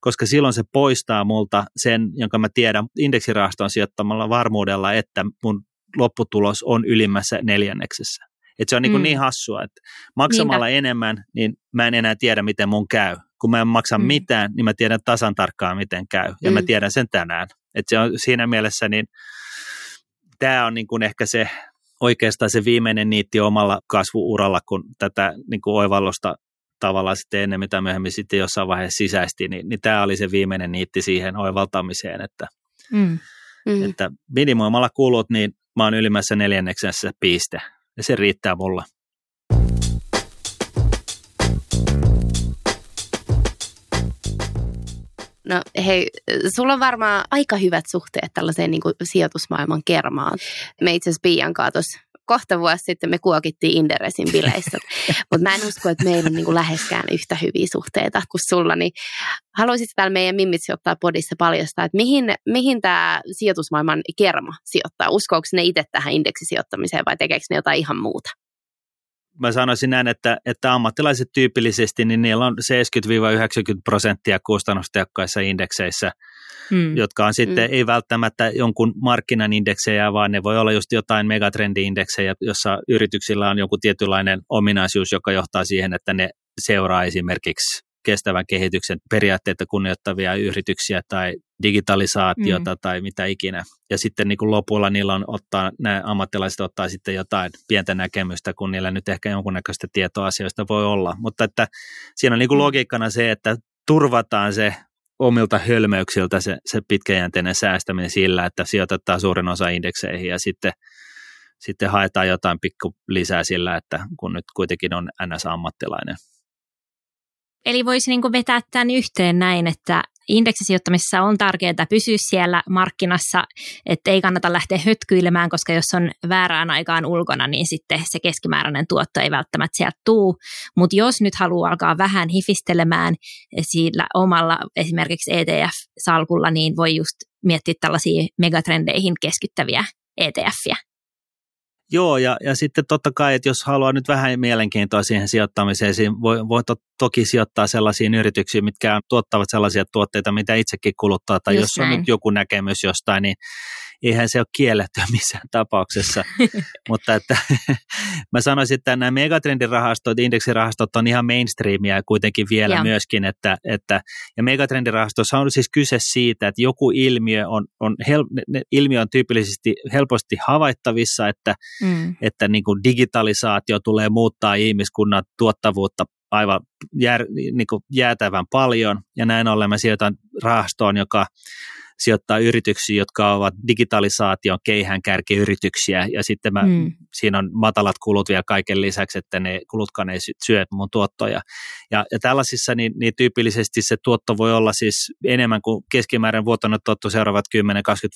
koska silloin se poistaa multa sen, jonka mä tiedän indeksirahaston sijoittamalla varmuudella, että mun lopputulos on ylimmässä neljänneksessä. Et se on niin, mm. niin hassua, että maksamalla Niinpä. enemmän, niin mä en enää tiedä, miten mun käy. Kun mä en maksa mm. mitään, niin mä tiedän tasan tarkkaan, miten käy. Ja mm. mä tiedän sen tänään. Et se on siinä mielessä niin tämä on niin kuin ehkä se oikeastaan se viimeinen niitti omalla kasvuuralla, kun tätä niin kuin oivallosta tavallaan sitten enemmän tai myöhemmin sitten jossain vaiheessa sisäisesti, niin, niin tämä oli se viimeinen niitti siihen oivaltamiseen, että, mm. Mm. että minimoimalla kulut, niin mä oon ylimmässä neljänneksessä piste, ja se riittää mulla. No hei, sulla on varmaan aika hyvät suhteet tällaiseen niin kuin sijoitusmaailman kermaan. Me itse asiassa Pian kanssa kohta vuosi sitten me kuokittiin Inderesin bileissä, [LAUGHS] mutta mä en usko, että meillä on niin kuin läheskään yhtä hyviä suhteita kuin sulla. Niin haluaisit täällä meidän Mimmitsi ottaa podissa paljastaa, että mihin, mihin tämä sijoitusmaailman kerma sijoittaa? Uskoako ne itse tähän indeksisijoittamiseen vai tekeekö ne jotain ihan muuta? mä sanoisin näin, että, että ammattilaiset tyypillisesti, niin niillä on 70-90 prosenttia kustannustehokkaissa indekseissä, mm. jotka on sitten mm. ei välttämättä jonkun markkinan indeksejä, vaan ne voi olla just jotain megatrendi-indeksejä, jossa yrityksillä on joku tietynlainen ominaisuus, joka johtaa siihen, että ne seuraa esimerkiksi kestävän kehityksen periaatteita kunnioittavia yrityksiä tai digitalisaatiota mm. tai mitä ikinä. Ja sitten niin kuin lopulla niillä on ottaa, nämä ammattilaiset ottaa sitten jotain pientä näkemystä, kun niillä nyt ehkä jonkunnäköistä tietoa asioista voi olla. Mutta että siinä on niin kuin mm. logiikkana se, että turvataan se omilta hölmöyksiltä se, se pitkäjänteinen säästäminen sillä, että sijoitetaan suurin osa indekseihin ja sitten, sitten haetaan jotain pikku lisää sillä, että kun nyt kuitenkin on NS-ammattilainen. Eli voisi niin vetää tämän yhteen näin, että indeksisijoittamisessa on tärkeää pysyä siellä markkinassa, että ei kannata lähteä hötkyilemään, koska jos on väärään aikaan ulkona, niin sitten se keskimääräinen tuotto ei välttämättä sieltä tuu. Mutta jos nyt haluaa alkaa vähän hifistelemään sillä omalla esimerkiksi ETF-salkulla, niin voi just miettiä tällaisia megatrendeihin keskittäviä ETFiä. Joo, ja, ja sitten totta kai, että jos haluaa nyt vähän mielenkiintoa siihen sijoittamiseen, voi, voi to, toki sijoittaa sellaisiin yrityksiin, mitkä tuottavat sellaisia tuotteita, mitä itsekin kuluttaa, tai Just jos näin. on nyt joku näkemys jostain, niin eihän se ole kielletty missään tapauksessa. [LAUGHS] Mutta että [LAUGHS] mä sanoisin, että nämä megatrendirahastot, indeksirahastot on ihan mainstreamia kuitenkin vielä Joo. myöskin, että, että ja megatrendirahastossa on siis kyse siitä, että joku ilmiö on, on, hel, ilmiö on tyypillisesti helposti havaittavissa, että, mm. että niin kuin digitalisaatio tulee muuttaa ihmiskunnan tuottavuutta aivan jär, niin kuin jäätävän paljon, ja näin ollen mä sijoitan rahastoon, joka sijoittaa yrityksiin, jotka ovat digitalisaation keihään kärkiyrityksiä ja sitten mä, mm. siinä on matalat kulut vielä kaiken lisäksi, että ne kulutkaan ei syö mun tuottoja. Ja, ja tällaisissa niin, niin tyypillisesti se tuotto voi olla siis enemmän kuin keskimäärin vuotoinen tuotto seuraavat 10-20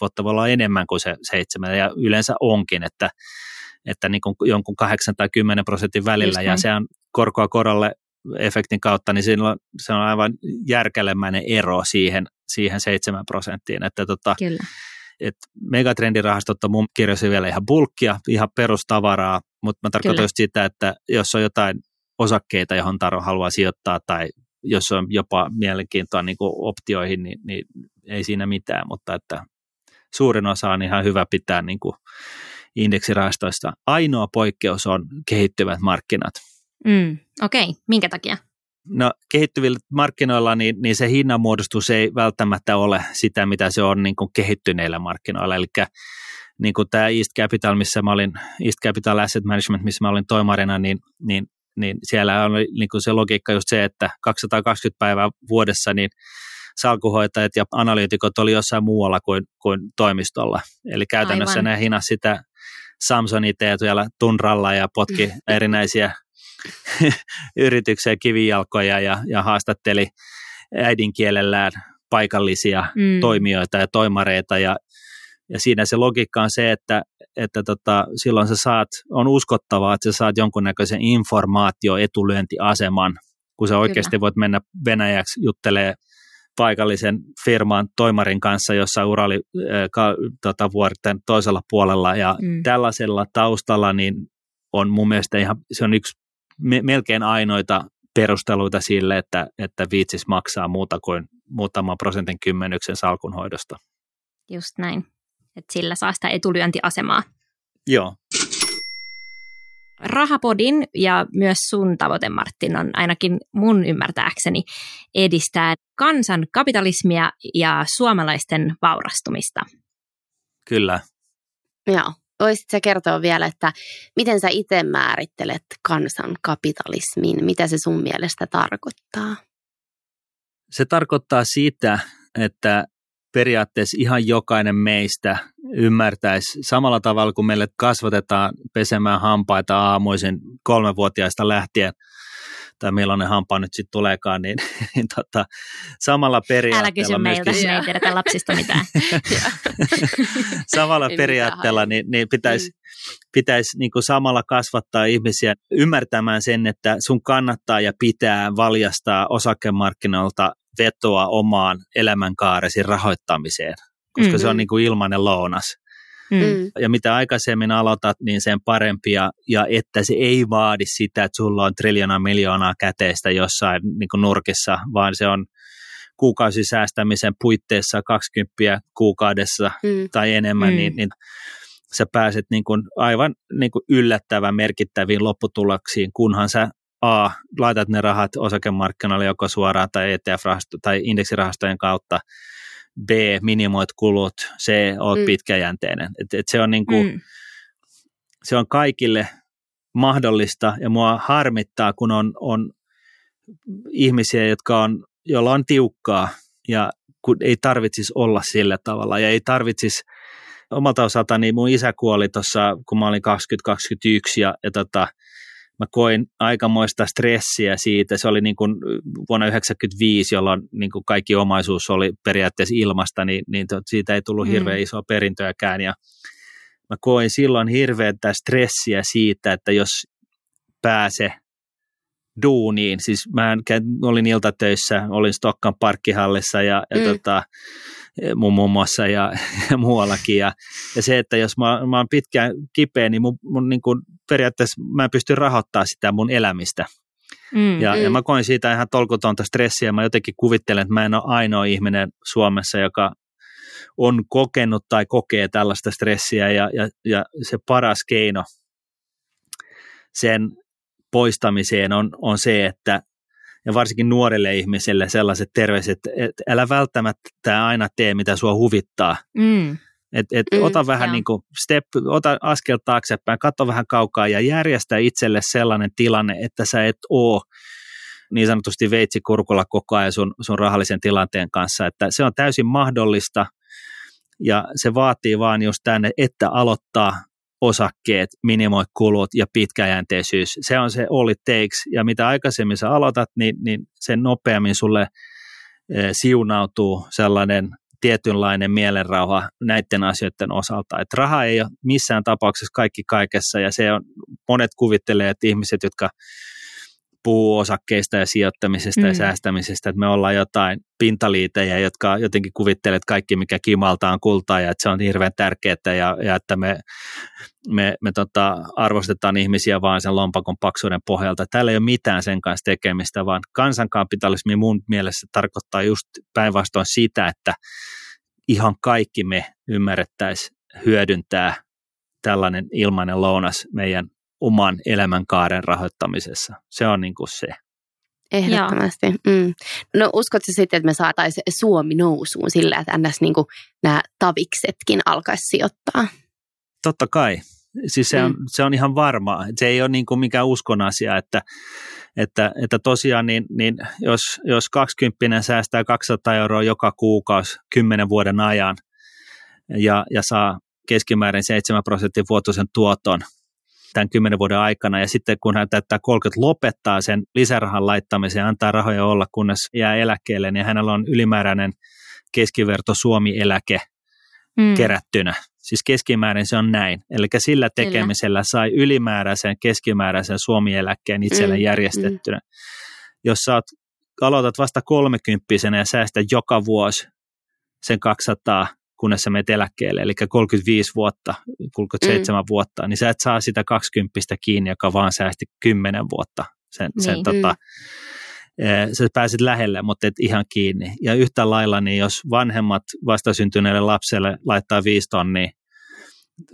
vuotta voi olla enemmän kuin se seitsemän ja yleensä onkin, että että niin kuin jonkun 8 tai 10 prosentin välillä, Just ja se on korkoa korolle efektin kautta, niin se on aivan järkelemäinen ero siihen, siihen 7 prosenttiin. Että tota, Kyllä. Et megatrendirahastot on mun kirjoissa vielä ihan bulkkia, ihan perustavaraa, mutta mä tarkoitan Kyllä. just sitä, että jos on jotain osakkeita, johon Taro haluaa sijoittaa tai jos on jopa mielenkiintoa niin kuin optioihin, niin, niin ei siinä mitään, mutta että suurin osa on ihan hyvä pitää niin kuin indeksirahastoista. Ainoa poikkeus on kehittyvät markkinat. Mm, Okei, okay. minkä takia? No kehittyvillä markkinoilla niin, niin se hinnanmuodostus ei välttämättä ole sitä, mitä se on niin kuin kehittyneillä markkinoilla. Eli niin kuin tämä East Capital, missä mä olin, East Capital Asset Management, missä mä olin toimarina, niin, niin, niin siellä on niin kuin se logiikka just se, että 220 päivää vuodessa niin salkuhoitajat ja analyytikot oli jossain muualla kuin, kuin toimistolla. Eli käytännössä Aivan. ne hinas sitä Samsoniteet vielä tunralla ja potki [LAUGHS] erinäisiä [LAUGHS] yrityksiä kivijalkoja ja, ja haastatteli äidinkielellään paikallisia mm. toimijoita ja toimareita ja, ja siinä se logiikka on se, että, että tota, silloin sä saat, on uskottavaa, että sä saat jonkunnäköisen informaatioetulyöntiaseman, kun sä oikeasti Kyllä. voit mennä Venäjäksi juttelee paikallisen firman toimarin kanssa jossa Urali äh, ka, tota, vuorten toisella puolella ja mm. tällaisella taustalla niin on mun mielestä ihan, se on yksi me, melkein ainoita perusteluita sille, että, että viitsis maksaa muuta kuin muutaman prosentin kymmenyksen salkunhoidosta. Just näin, että sillä saa sitä etulyöntiasemaa. Joo. Rahapodin ja myös sun tavoite, Martin, on ainakin mun ymmärtääkseni edistää kansan kapitalismia ja suomalaisten vaurastumista. Kyllä. Joo. Voisitko sä kertoa vielä, että miten sä itse määrittelet kansan kapitalismin? Mitä se sun mielestä tarkoittaa? Se tarkoittaa sitä, että periaatteessa ihan jokainen meistä ymmärtäisi samalla tavalla, kun meille kasvatetaan pesemään hampaita aamuisin kolmevuotiaista lähtien – tai millainen hampaa nyt sitten tuleekaan, niin, niin tota, samalla periaatteella... Älä kysy meiltä, me ei tiedetä lapsista mitään. [LAUGHS] samalla periaatteella niin, niin pitäisi, pitäisi niin kuin samalla kasvattaa ihmisiä ymmärtämään sen, että sun kannattaa ja pitää valjastaa osakemarkkinoilta vetoa omaan elämänkaaresi rahoittamiseen, koska mm-hmm. se on niin kuin ilmainen lounas. Mm. mm. Ja mitä aikaisemmin aloitat, niin sen parempia, ja että se ei vaadi sitä, että sulla on triljoonaa miljoonaa käteistä jossain niin kuin nurkissa, vaan se on kuukausisäästämisen puitteissa 20 kuukaudessa mm. tai enemmän, mm. niin, niin sä pääset niin kuin aivan niin kuin yllättävän merkittäviin lopputuloksiin, kunhan sä A, laitat ne rahat osakemarkkinoille joko suoraan tai ETF-rahasto tai indeksirahastojen kautta, B, minimoit kulut, C, oot mm. pitkäjänteinen. Et, et se, on niinku, mm. se on kaikille mahdollista ja mua harmittaa, kun on, on ihmisiä, jotka on, joilla on tiukkaa ja kun ei tarvitsisi olla sillä tavalla ja ei tarvitsisi omalta osaltani mun isä kuoli tuossa, kun mä olin 20-21 ja, ja tota, mä koin aikamoista stressiä siitä. Se oli niin kuin vuonna 1995, jolloin niin kuin kaikki omaisuus oli periaatteessa ilmasta, niin, niin siitä ei tullut mm. hirveän isoa perintöäkään. Ja mä koin silloin hirveätä stressiä siitä, että jos pääse duuniin, siis mä olin iltatöissä, olin Stokkan parkkihallissa ja, ja mm. tota, muun muassa ja, ja muuallakin. Ja, ja se, että jos mä, mä oon pitkään kipeä, niin mun, mun niin kuin periaatteessa mä en pysty rahoittamaan sitä mun elämistä. Mm, ja, mm. ja mä koin siitä ihan tolkutonta stressiä. Mä jotenkin kuvittelen, että mä en ole ainoa ihminen Suomessa, joka on kokenut tai kokee tällaista stressiä. Ja, ja, ja se paras keino sen poistamiseen on, on se, että ja varsinkin nuorille ihmisille sellaiset terveiset, että älä välttämättä aina tee, mitä sua huvittaa. Mm. Et, et mm, ota vähän niin kuin step, ota askel taaksepäin, katso vähän kaukaa ja järjestä itselle sellainen tilanne, että sä et oo niin sanotusti veitsi kurkulla koko ajan sun, sun rahallisen tilanteen kanssa, että se on täysin mahdollista ja se vaatii vaan just tänne, että aloittaa osakkeet, minimoi kulut ja pitkäjänteisyys. Se on se all it takes. Ja mitä aikaisemmin sä aloitat, niin, niin sen nopeammin sulle e, siunautuu sellainen tietynlainen mielenrauha näiden asioiden osalta. Että raha ei ole missään tapauksessa kaikki kaikessa ja se on, monet kuvittelee, että ihmiset, jotka puhuu osakkeista ja sijoittamisesta mm. ja säästämisestä, että me ollaan jotain pintaliitejä, jotka jotenkin kuvittelee, että kaikki mikä kimalta on kultaa ja että se on hirveän tärkeää ja, ja että me, me, me tota, arvostetaan ihmisiä vaan sen lompakon paksuuden pohjalta. Täällä ei ole mitään sen kanssa tekemistä, vaan kansankapitalismi mun mielestä tarkoittaa just päinvastoin sitä, että ihan kaikki me ymmärrettäisiin hyödyntää tällainen ilmainen lounas meidän oman elämänkaaren rahoittamisessa. Se on niin kuin se. Ehdottomasti. Mm. No uskotko sitten, että me saataisiin Suomi nousuun sillä, että ns. Niin kuin nämä taviksetkin alkaisi sijoittaa? Totta kai. Siis se on, mm. se on ihan varmaa. Se ei ole niin kuin mikään uskon asia, että, että, että tosiaan niin, niin jos, jos 20 säästää 200 euroa joka kuukausi 10 vuoden ajan ja, ja saa keskimäärin 7 prosentin vuotuisen tuoton – tämän kymmenen vuoden aikana ja sitten kun hän täyttää 30 lopettaa sen lisärahan laittamisen ja antaa rahoja olla, kunnes jää eläkkeelle, niin hänellä on ylimääräinen keskiverto Suomi-eläke mm. kerättynä. Siis keskimäärin se on näin. Eli sillä tekemisellä sai ylimääräisen keskimääräisen Suomi-eläkkeen itselle mm. järjestettynä. Mm. Jos sä oot, aloitat vasta kolmekymppisenä ja säästät joka vuosi sen 200 kunnes sä menet eläkkeelle, eli 35 vuotta, 37 mm. vuotta, niin sä et saa sitä 20 kiinni, joka vaan säästi 10 vuotta. Sen, niin. sen, tota, mm. sä pääsit lähelle, mutta et ihan kiinni. Ja yhtä lailla, niin jos vanhemmat vastasyntyneelle lapselle laittaa 5 tonnia,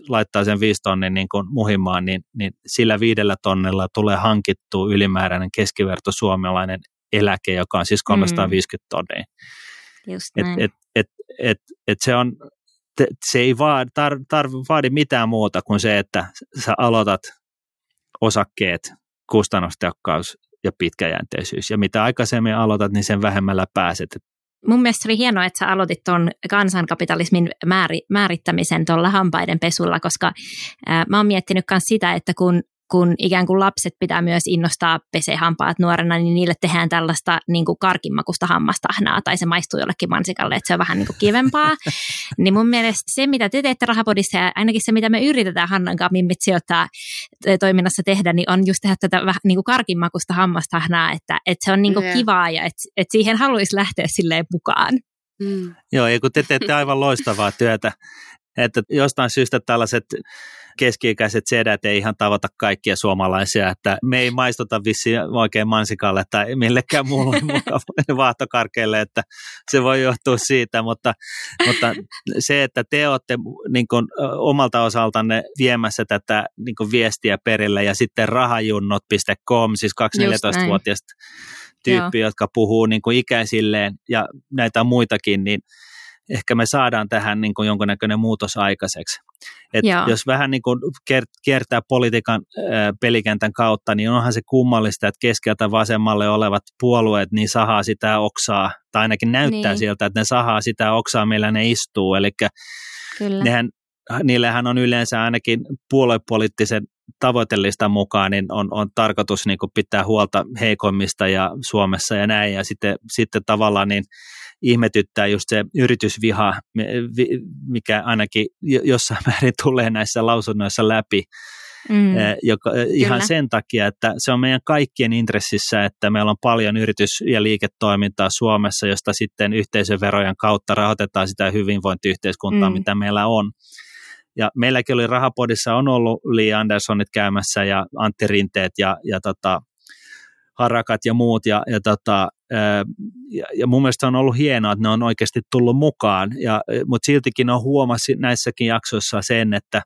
laittaa sen 5 tonnin niin kuin muhimaan, niin, niin sillä viidellä tonnella tulee hankittu ylimääräinen keskiverto suomalainen eläke, joka on siis 350 mm. tonnia. Just et, et, et, et, et se, on, se ei vaadi, tar, tar, vaadi mitään muuta kuin se, että sä aloitat osakkeet, kustannustehokkaus ja pitkäjänteisyys. Ja mitä aikaisemmin aloitat, niin sen vähemmällä pääset. Mun mielestä oli hienoa, että sä aloitit tuon kansankapitalismin määri, määrittämisen tuolla hampaiden pesulla, koska ää, mä oon miettinyt myös sitä, että kun kun ikään kuin lapset pitää myös innostaa pesehampaat nuorena, niin niille tehdään tällaista niin kuin karkimakusta hammastahnaa, tai se maistuu jollekin mansikalle, että se on vähän niin kuin kivempaa. [LAUGHS] niin mun mielestä se, mitä te teette rahapodissa, ja ainakin se, mitä me yritetään Hannan kanssa mimmit sijoittaa toiminnassa tehdä, niin on just tehdä tätä vähän niin kuin karkimakusta hammastahnaa, että, että se on niin kuin yeah. kivaa, ja että, että siihen haluaisi lähteä silleen mukaan. Mm. Joo, ja kun te teette aivan loistavaa työtä, että jostain syystä tällaiset keski-ikäiset sedät ei ihan tavata kaikkia suomalaisia, että me ei maistuta vissi oikein mansikalle tai millekään muulle [LAUGHS] vaahtokarkeille, että se voi johtua siitä, mutta, mutta se, että te olette niin kuin, omalta osaltanne viemässä tätä niin kuin viestiä perille ja sitten rahajunnot.com, siis 214-vuotiaista tyyppi, Joo. jotka puhuu niin kuin ikäisilleen ja näitä muitakin, niin ehkä me saadaan tähän niin kuin jonkunnäköinen muutos aikaiseksi. Et jos vähän niin kuin kiertää politiikan pelikentän kautta, niin onhan se kummallista, että keskeltä vasemmalle olevat puolueet niin sahaa sitä oksaa, tai ainakin näyttää niin. siltä, että ne sahaa sitä oksaa, millä ne istuu. Eli nehän, niillähän on yleensä ainakin puoluepoliittisen tavoitelistan mukaan niin on, on tarkoitus niin kuin pitää huolta heikommista ja Suomessa ja näin. Ja sitten, sitten tavallaan niin ihmetyttää just se yritysviha, mikä ainakin jossain [LAUGHS] määrin tulee näissä lausunnoissa läpi. Mm, joka, ihan kyllä. sen takia, että se on meidän kaikkien intressissä, että meillä on paljon yritys- ja liiketoimintaa Suomessa, josta sitten yhteisöverojen kautta rahoitetaan sitä hyvinvointiyhteiskuntaa, mm. mitä meillä on. Ja meilläkin oli Rahapodissa on ollut Lee Andersonit käymässä ja Antti Rinteet ja, ja tota, Harakat ja muut. Ja, ja, tota, ja, ja mun mielestä on ollut hienoa, että ne on oikeasti tullut mukaan. Ja, mutta siltikin on huomasi näissäkin jaksoissa sen, että,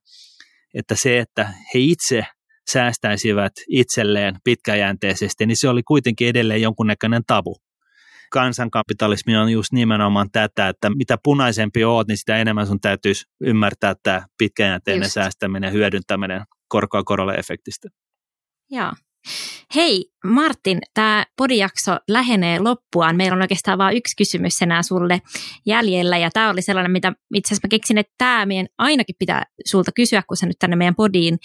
että se, että he itse säästäisivät itselleen pitkäjänteisesti, niin se oli kuitenkin edelleen jonkunnäköinen tabu kansankapitalismi on just nimenomaan tätä, että mitä punaisempi oot, niin sitä enemmän sun täytyisi ymmärtää tämä pitkäjänteinen just. säästäminen ja hyödyntäminen korkoa korolle efektistä. Joo. Hei Martin, tämä podijakso lähenee loppuaan. Meillä on oikeastaan vain yksi kysymys enää sulle jäljellä ja tämä oli sellainen, mitä itse asiassa mä keksin, että tämä meidän ainakin pitää sulta kysyä, kun sä nyt tänne meidän podiin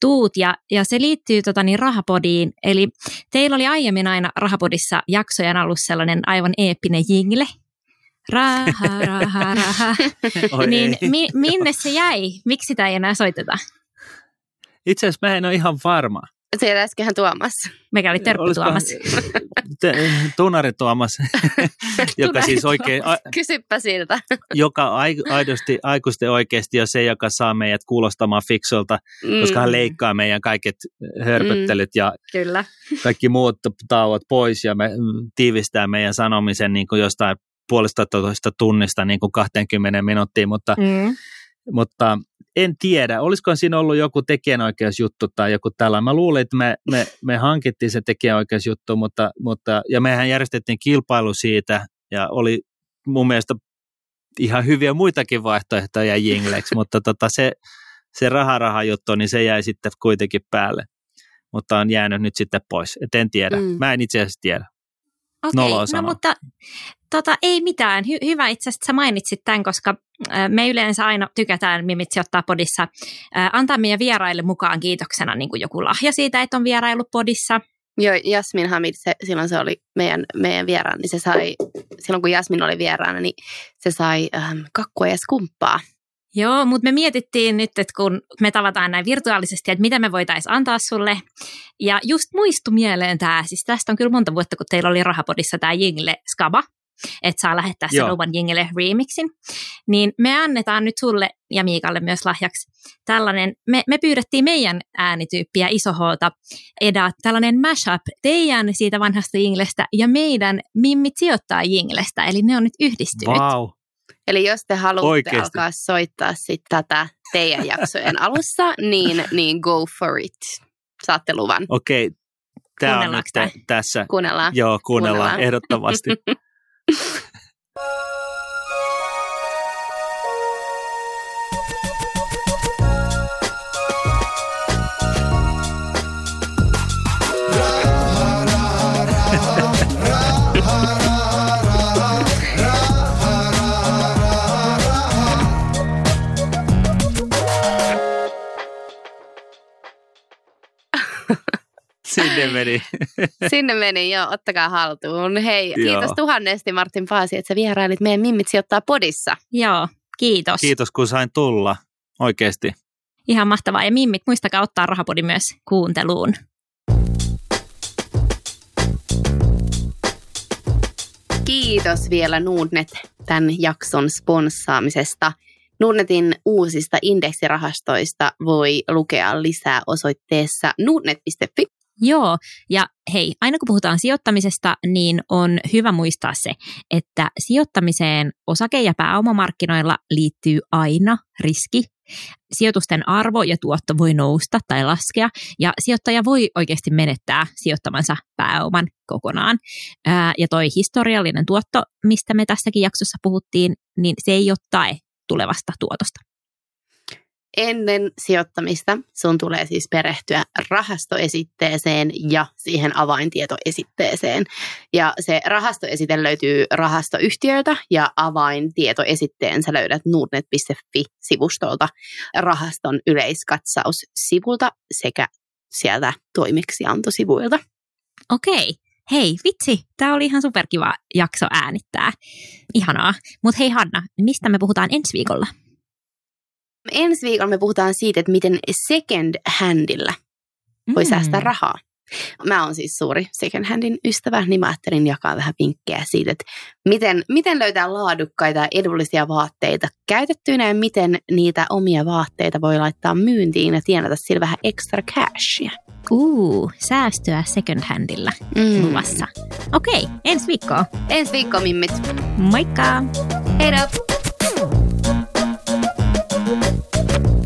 tuut ja, ja se liittyy tota, niin, rahapodiin. Eli teillä oli aiemmin aina rahapodissa jaksojen alussa sellainen aivan eeppinen jingle, raha, raha, raha. [LAUGHS] niin mi, minne se jäi? Miksi sitä ei enää soiteta? Itse asiassa mä en ole ihan varma. Siellä äskenhän Tuomas. Mikä oli Terppu Tuomas. [LAUGHS] Tunari Tuomas, [LAUGHS] joka siis oikein... Kysyppä siltä. joka aidosti, aikuisten oikeasti on se, joka saa meidät kuulostamaan fiksulta, mm. koska hän leikkaa meidän kaiket hörpöttelyt mm. ja Kyllä. kaikki muut tauot pois ja me tiivistää meidän sanomisen niin kuin jostain puolesta toista tunnista niin kuin 20 minuuttiin, mutta mm mutta en tiedä, olisiko siinä ollut joku tekijänoikeusjuttu tai joku tällä. Mä luulin, että me, me, me hankittiin se tekijänoikeusjuttu, mutta, mutta, ja mehän järjestettiin kilpailu siitä ja oli mun mielestä ihan hyviä muitakin vaihtoehtoja jingleksi, [LAUGHS] mutta tota se, se raha-raha-juttu, niin se jäi sitten kuitenkin päälle, mutta on jäänyt nyt sitten pois. Et en tiedä, mm. mä en itse asiassa tiedä. Okei, okay, no mutta tota, ei mitään. Hy- hyvä itse asiassa, että sä mainitsit tämän, koska me yleensä aina tykätään Mimitsi ottaa podissa, antaa meidän vieraille mukaan kiitoksena niin kuin joku lahja siitä, että on vierailu podissa. Joo, Jasmin Hamid, se, silloin se oli meidän, meidän vieraan, niin se sai, silloin kun Jasmin oli vieraana, niin se sai ähm, kakkua ja skumppaa. Joo, mutta me mietittiin nyt, että kun me tavataan näin virtuaalisesti, että mitä me voitaisiin antaa sulle. Ja just muistu mieleen tämä, siis tästä on kyllä monta vuotta, kun teillä oli Rahapodissa tämä Jingle Skaba, että saa lähettää sen Ruban Jingille remixin, niin me annetaan nyt sulle ja Miikalle myös lahjaksi tällainen, me, me pyydettiin meidän äänityyppiä Isohoota edaa tällainen mashup teidän siitä vanhasta Jinglestä ja meidän Mimmit sijoittaa Jinglestä, eli ne on nyt yhdistynyt. Wow. Eli jos te haluatte Oikeasti. alkaa soittaa sit tätä teidän jaksojen alussa, niin, niin go for it. Saatte luvan. Okei, okay. Tämä on nyt tässä. Kuunnellaan. Joo, kuunnellaan, kuunnellaan. ehdottomasti. [LAUGHS] you [LAUGHS] Sinne meni. [LAUGHS] Sinne meni, joo, ottakaa haltuun. Hei, joo. kiitos tuhannesti Martin Paasi, että sä vierailit meidän Mimmit sijoittaa podissa. Joo, kiitos. Kiitos kun sain tulla, oikeasti. Ihan mahtavaa. Ja Mimmit, muistakaa ottaa Rahapodi myös kuunteluun. Kiitos vielä Nuudnet tämän jakson sponssaamisesta. Nuudnetin uusista indeksirahastoista voi lukea lisää osoitteessa nuudnet.fi. Joo, ja hei, aina kun puhutaan sijoittamisesta, niin on hyvä muistaa se, että sijoittamiseen osake- ja pääomamarkkinoilla liittyy aina riski. Sijoitusten arvo ja tuotto voi nousta tai laskea, ja sijoittaja voi oikeasti menettää sijoittamansa pääoman kokonaan. Ää, ja toi historiallinen tuotto, mistä me tässäkin jaksossa puhuttiin, niin se ei ole tae tulevasta tuotosta. Ennen sijoittamista sun tulee siis perehtyä rahastoesitteeseen ja siihen avaintietoesitteeseen. Ja se rahastoesite löytyy rahastoyhtiöiltä ja avaintietoesitteen sä löydät nordnet.fi-sivustolta rahaston yleiskatsaus-sivulta sekä sieltä toimeksiantosivuilta. Okei. Hei, vitsi, tämä oli ihan superkiva jakso äänittää. Ihanaa. Mutta hei Hanna, mistä me puhutaan ensi viikolla? Ensi viikolla me puhutaan siitä, että miten second handilla voi mm. säästää rahaa. Mä oon siis suuri second handin ystävä, niin mä ajattelin jakaa vähän vinkkejä siitä, että miten, miten löytää laadukkaita ja edullisia vaatteita käytettyinä ja miten niitä omia vaatteita voi laittaa myyntiin ja tienata sillä vähän extra cashia. Uu, säästöä second handilla mm. luvassa. Okei, okay, ensi viikkoa. Ensi viikkoa, mimmit. Moikka! Heidät! Thank you.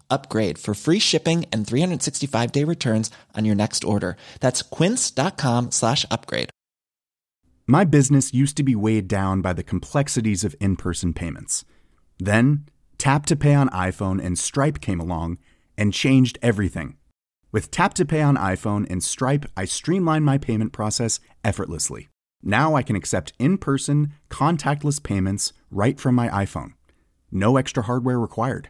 upgrade for free shipping and 365 day returns on your next order. That's quince.com slash upgrade. My business used to be weighed down by the complexities of in person payments. Then, Tap to Pay on iPhone and Stripe came along and changed everything. With Tap to Pay on iPhone and Stripe, I streamlined my payment process effortlessly. Now I can accept in person, contactless payments right from my iPhone. No extra hardware required.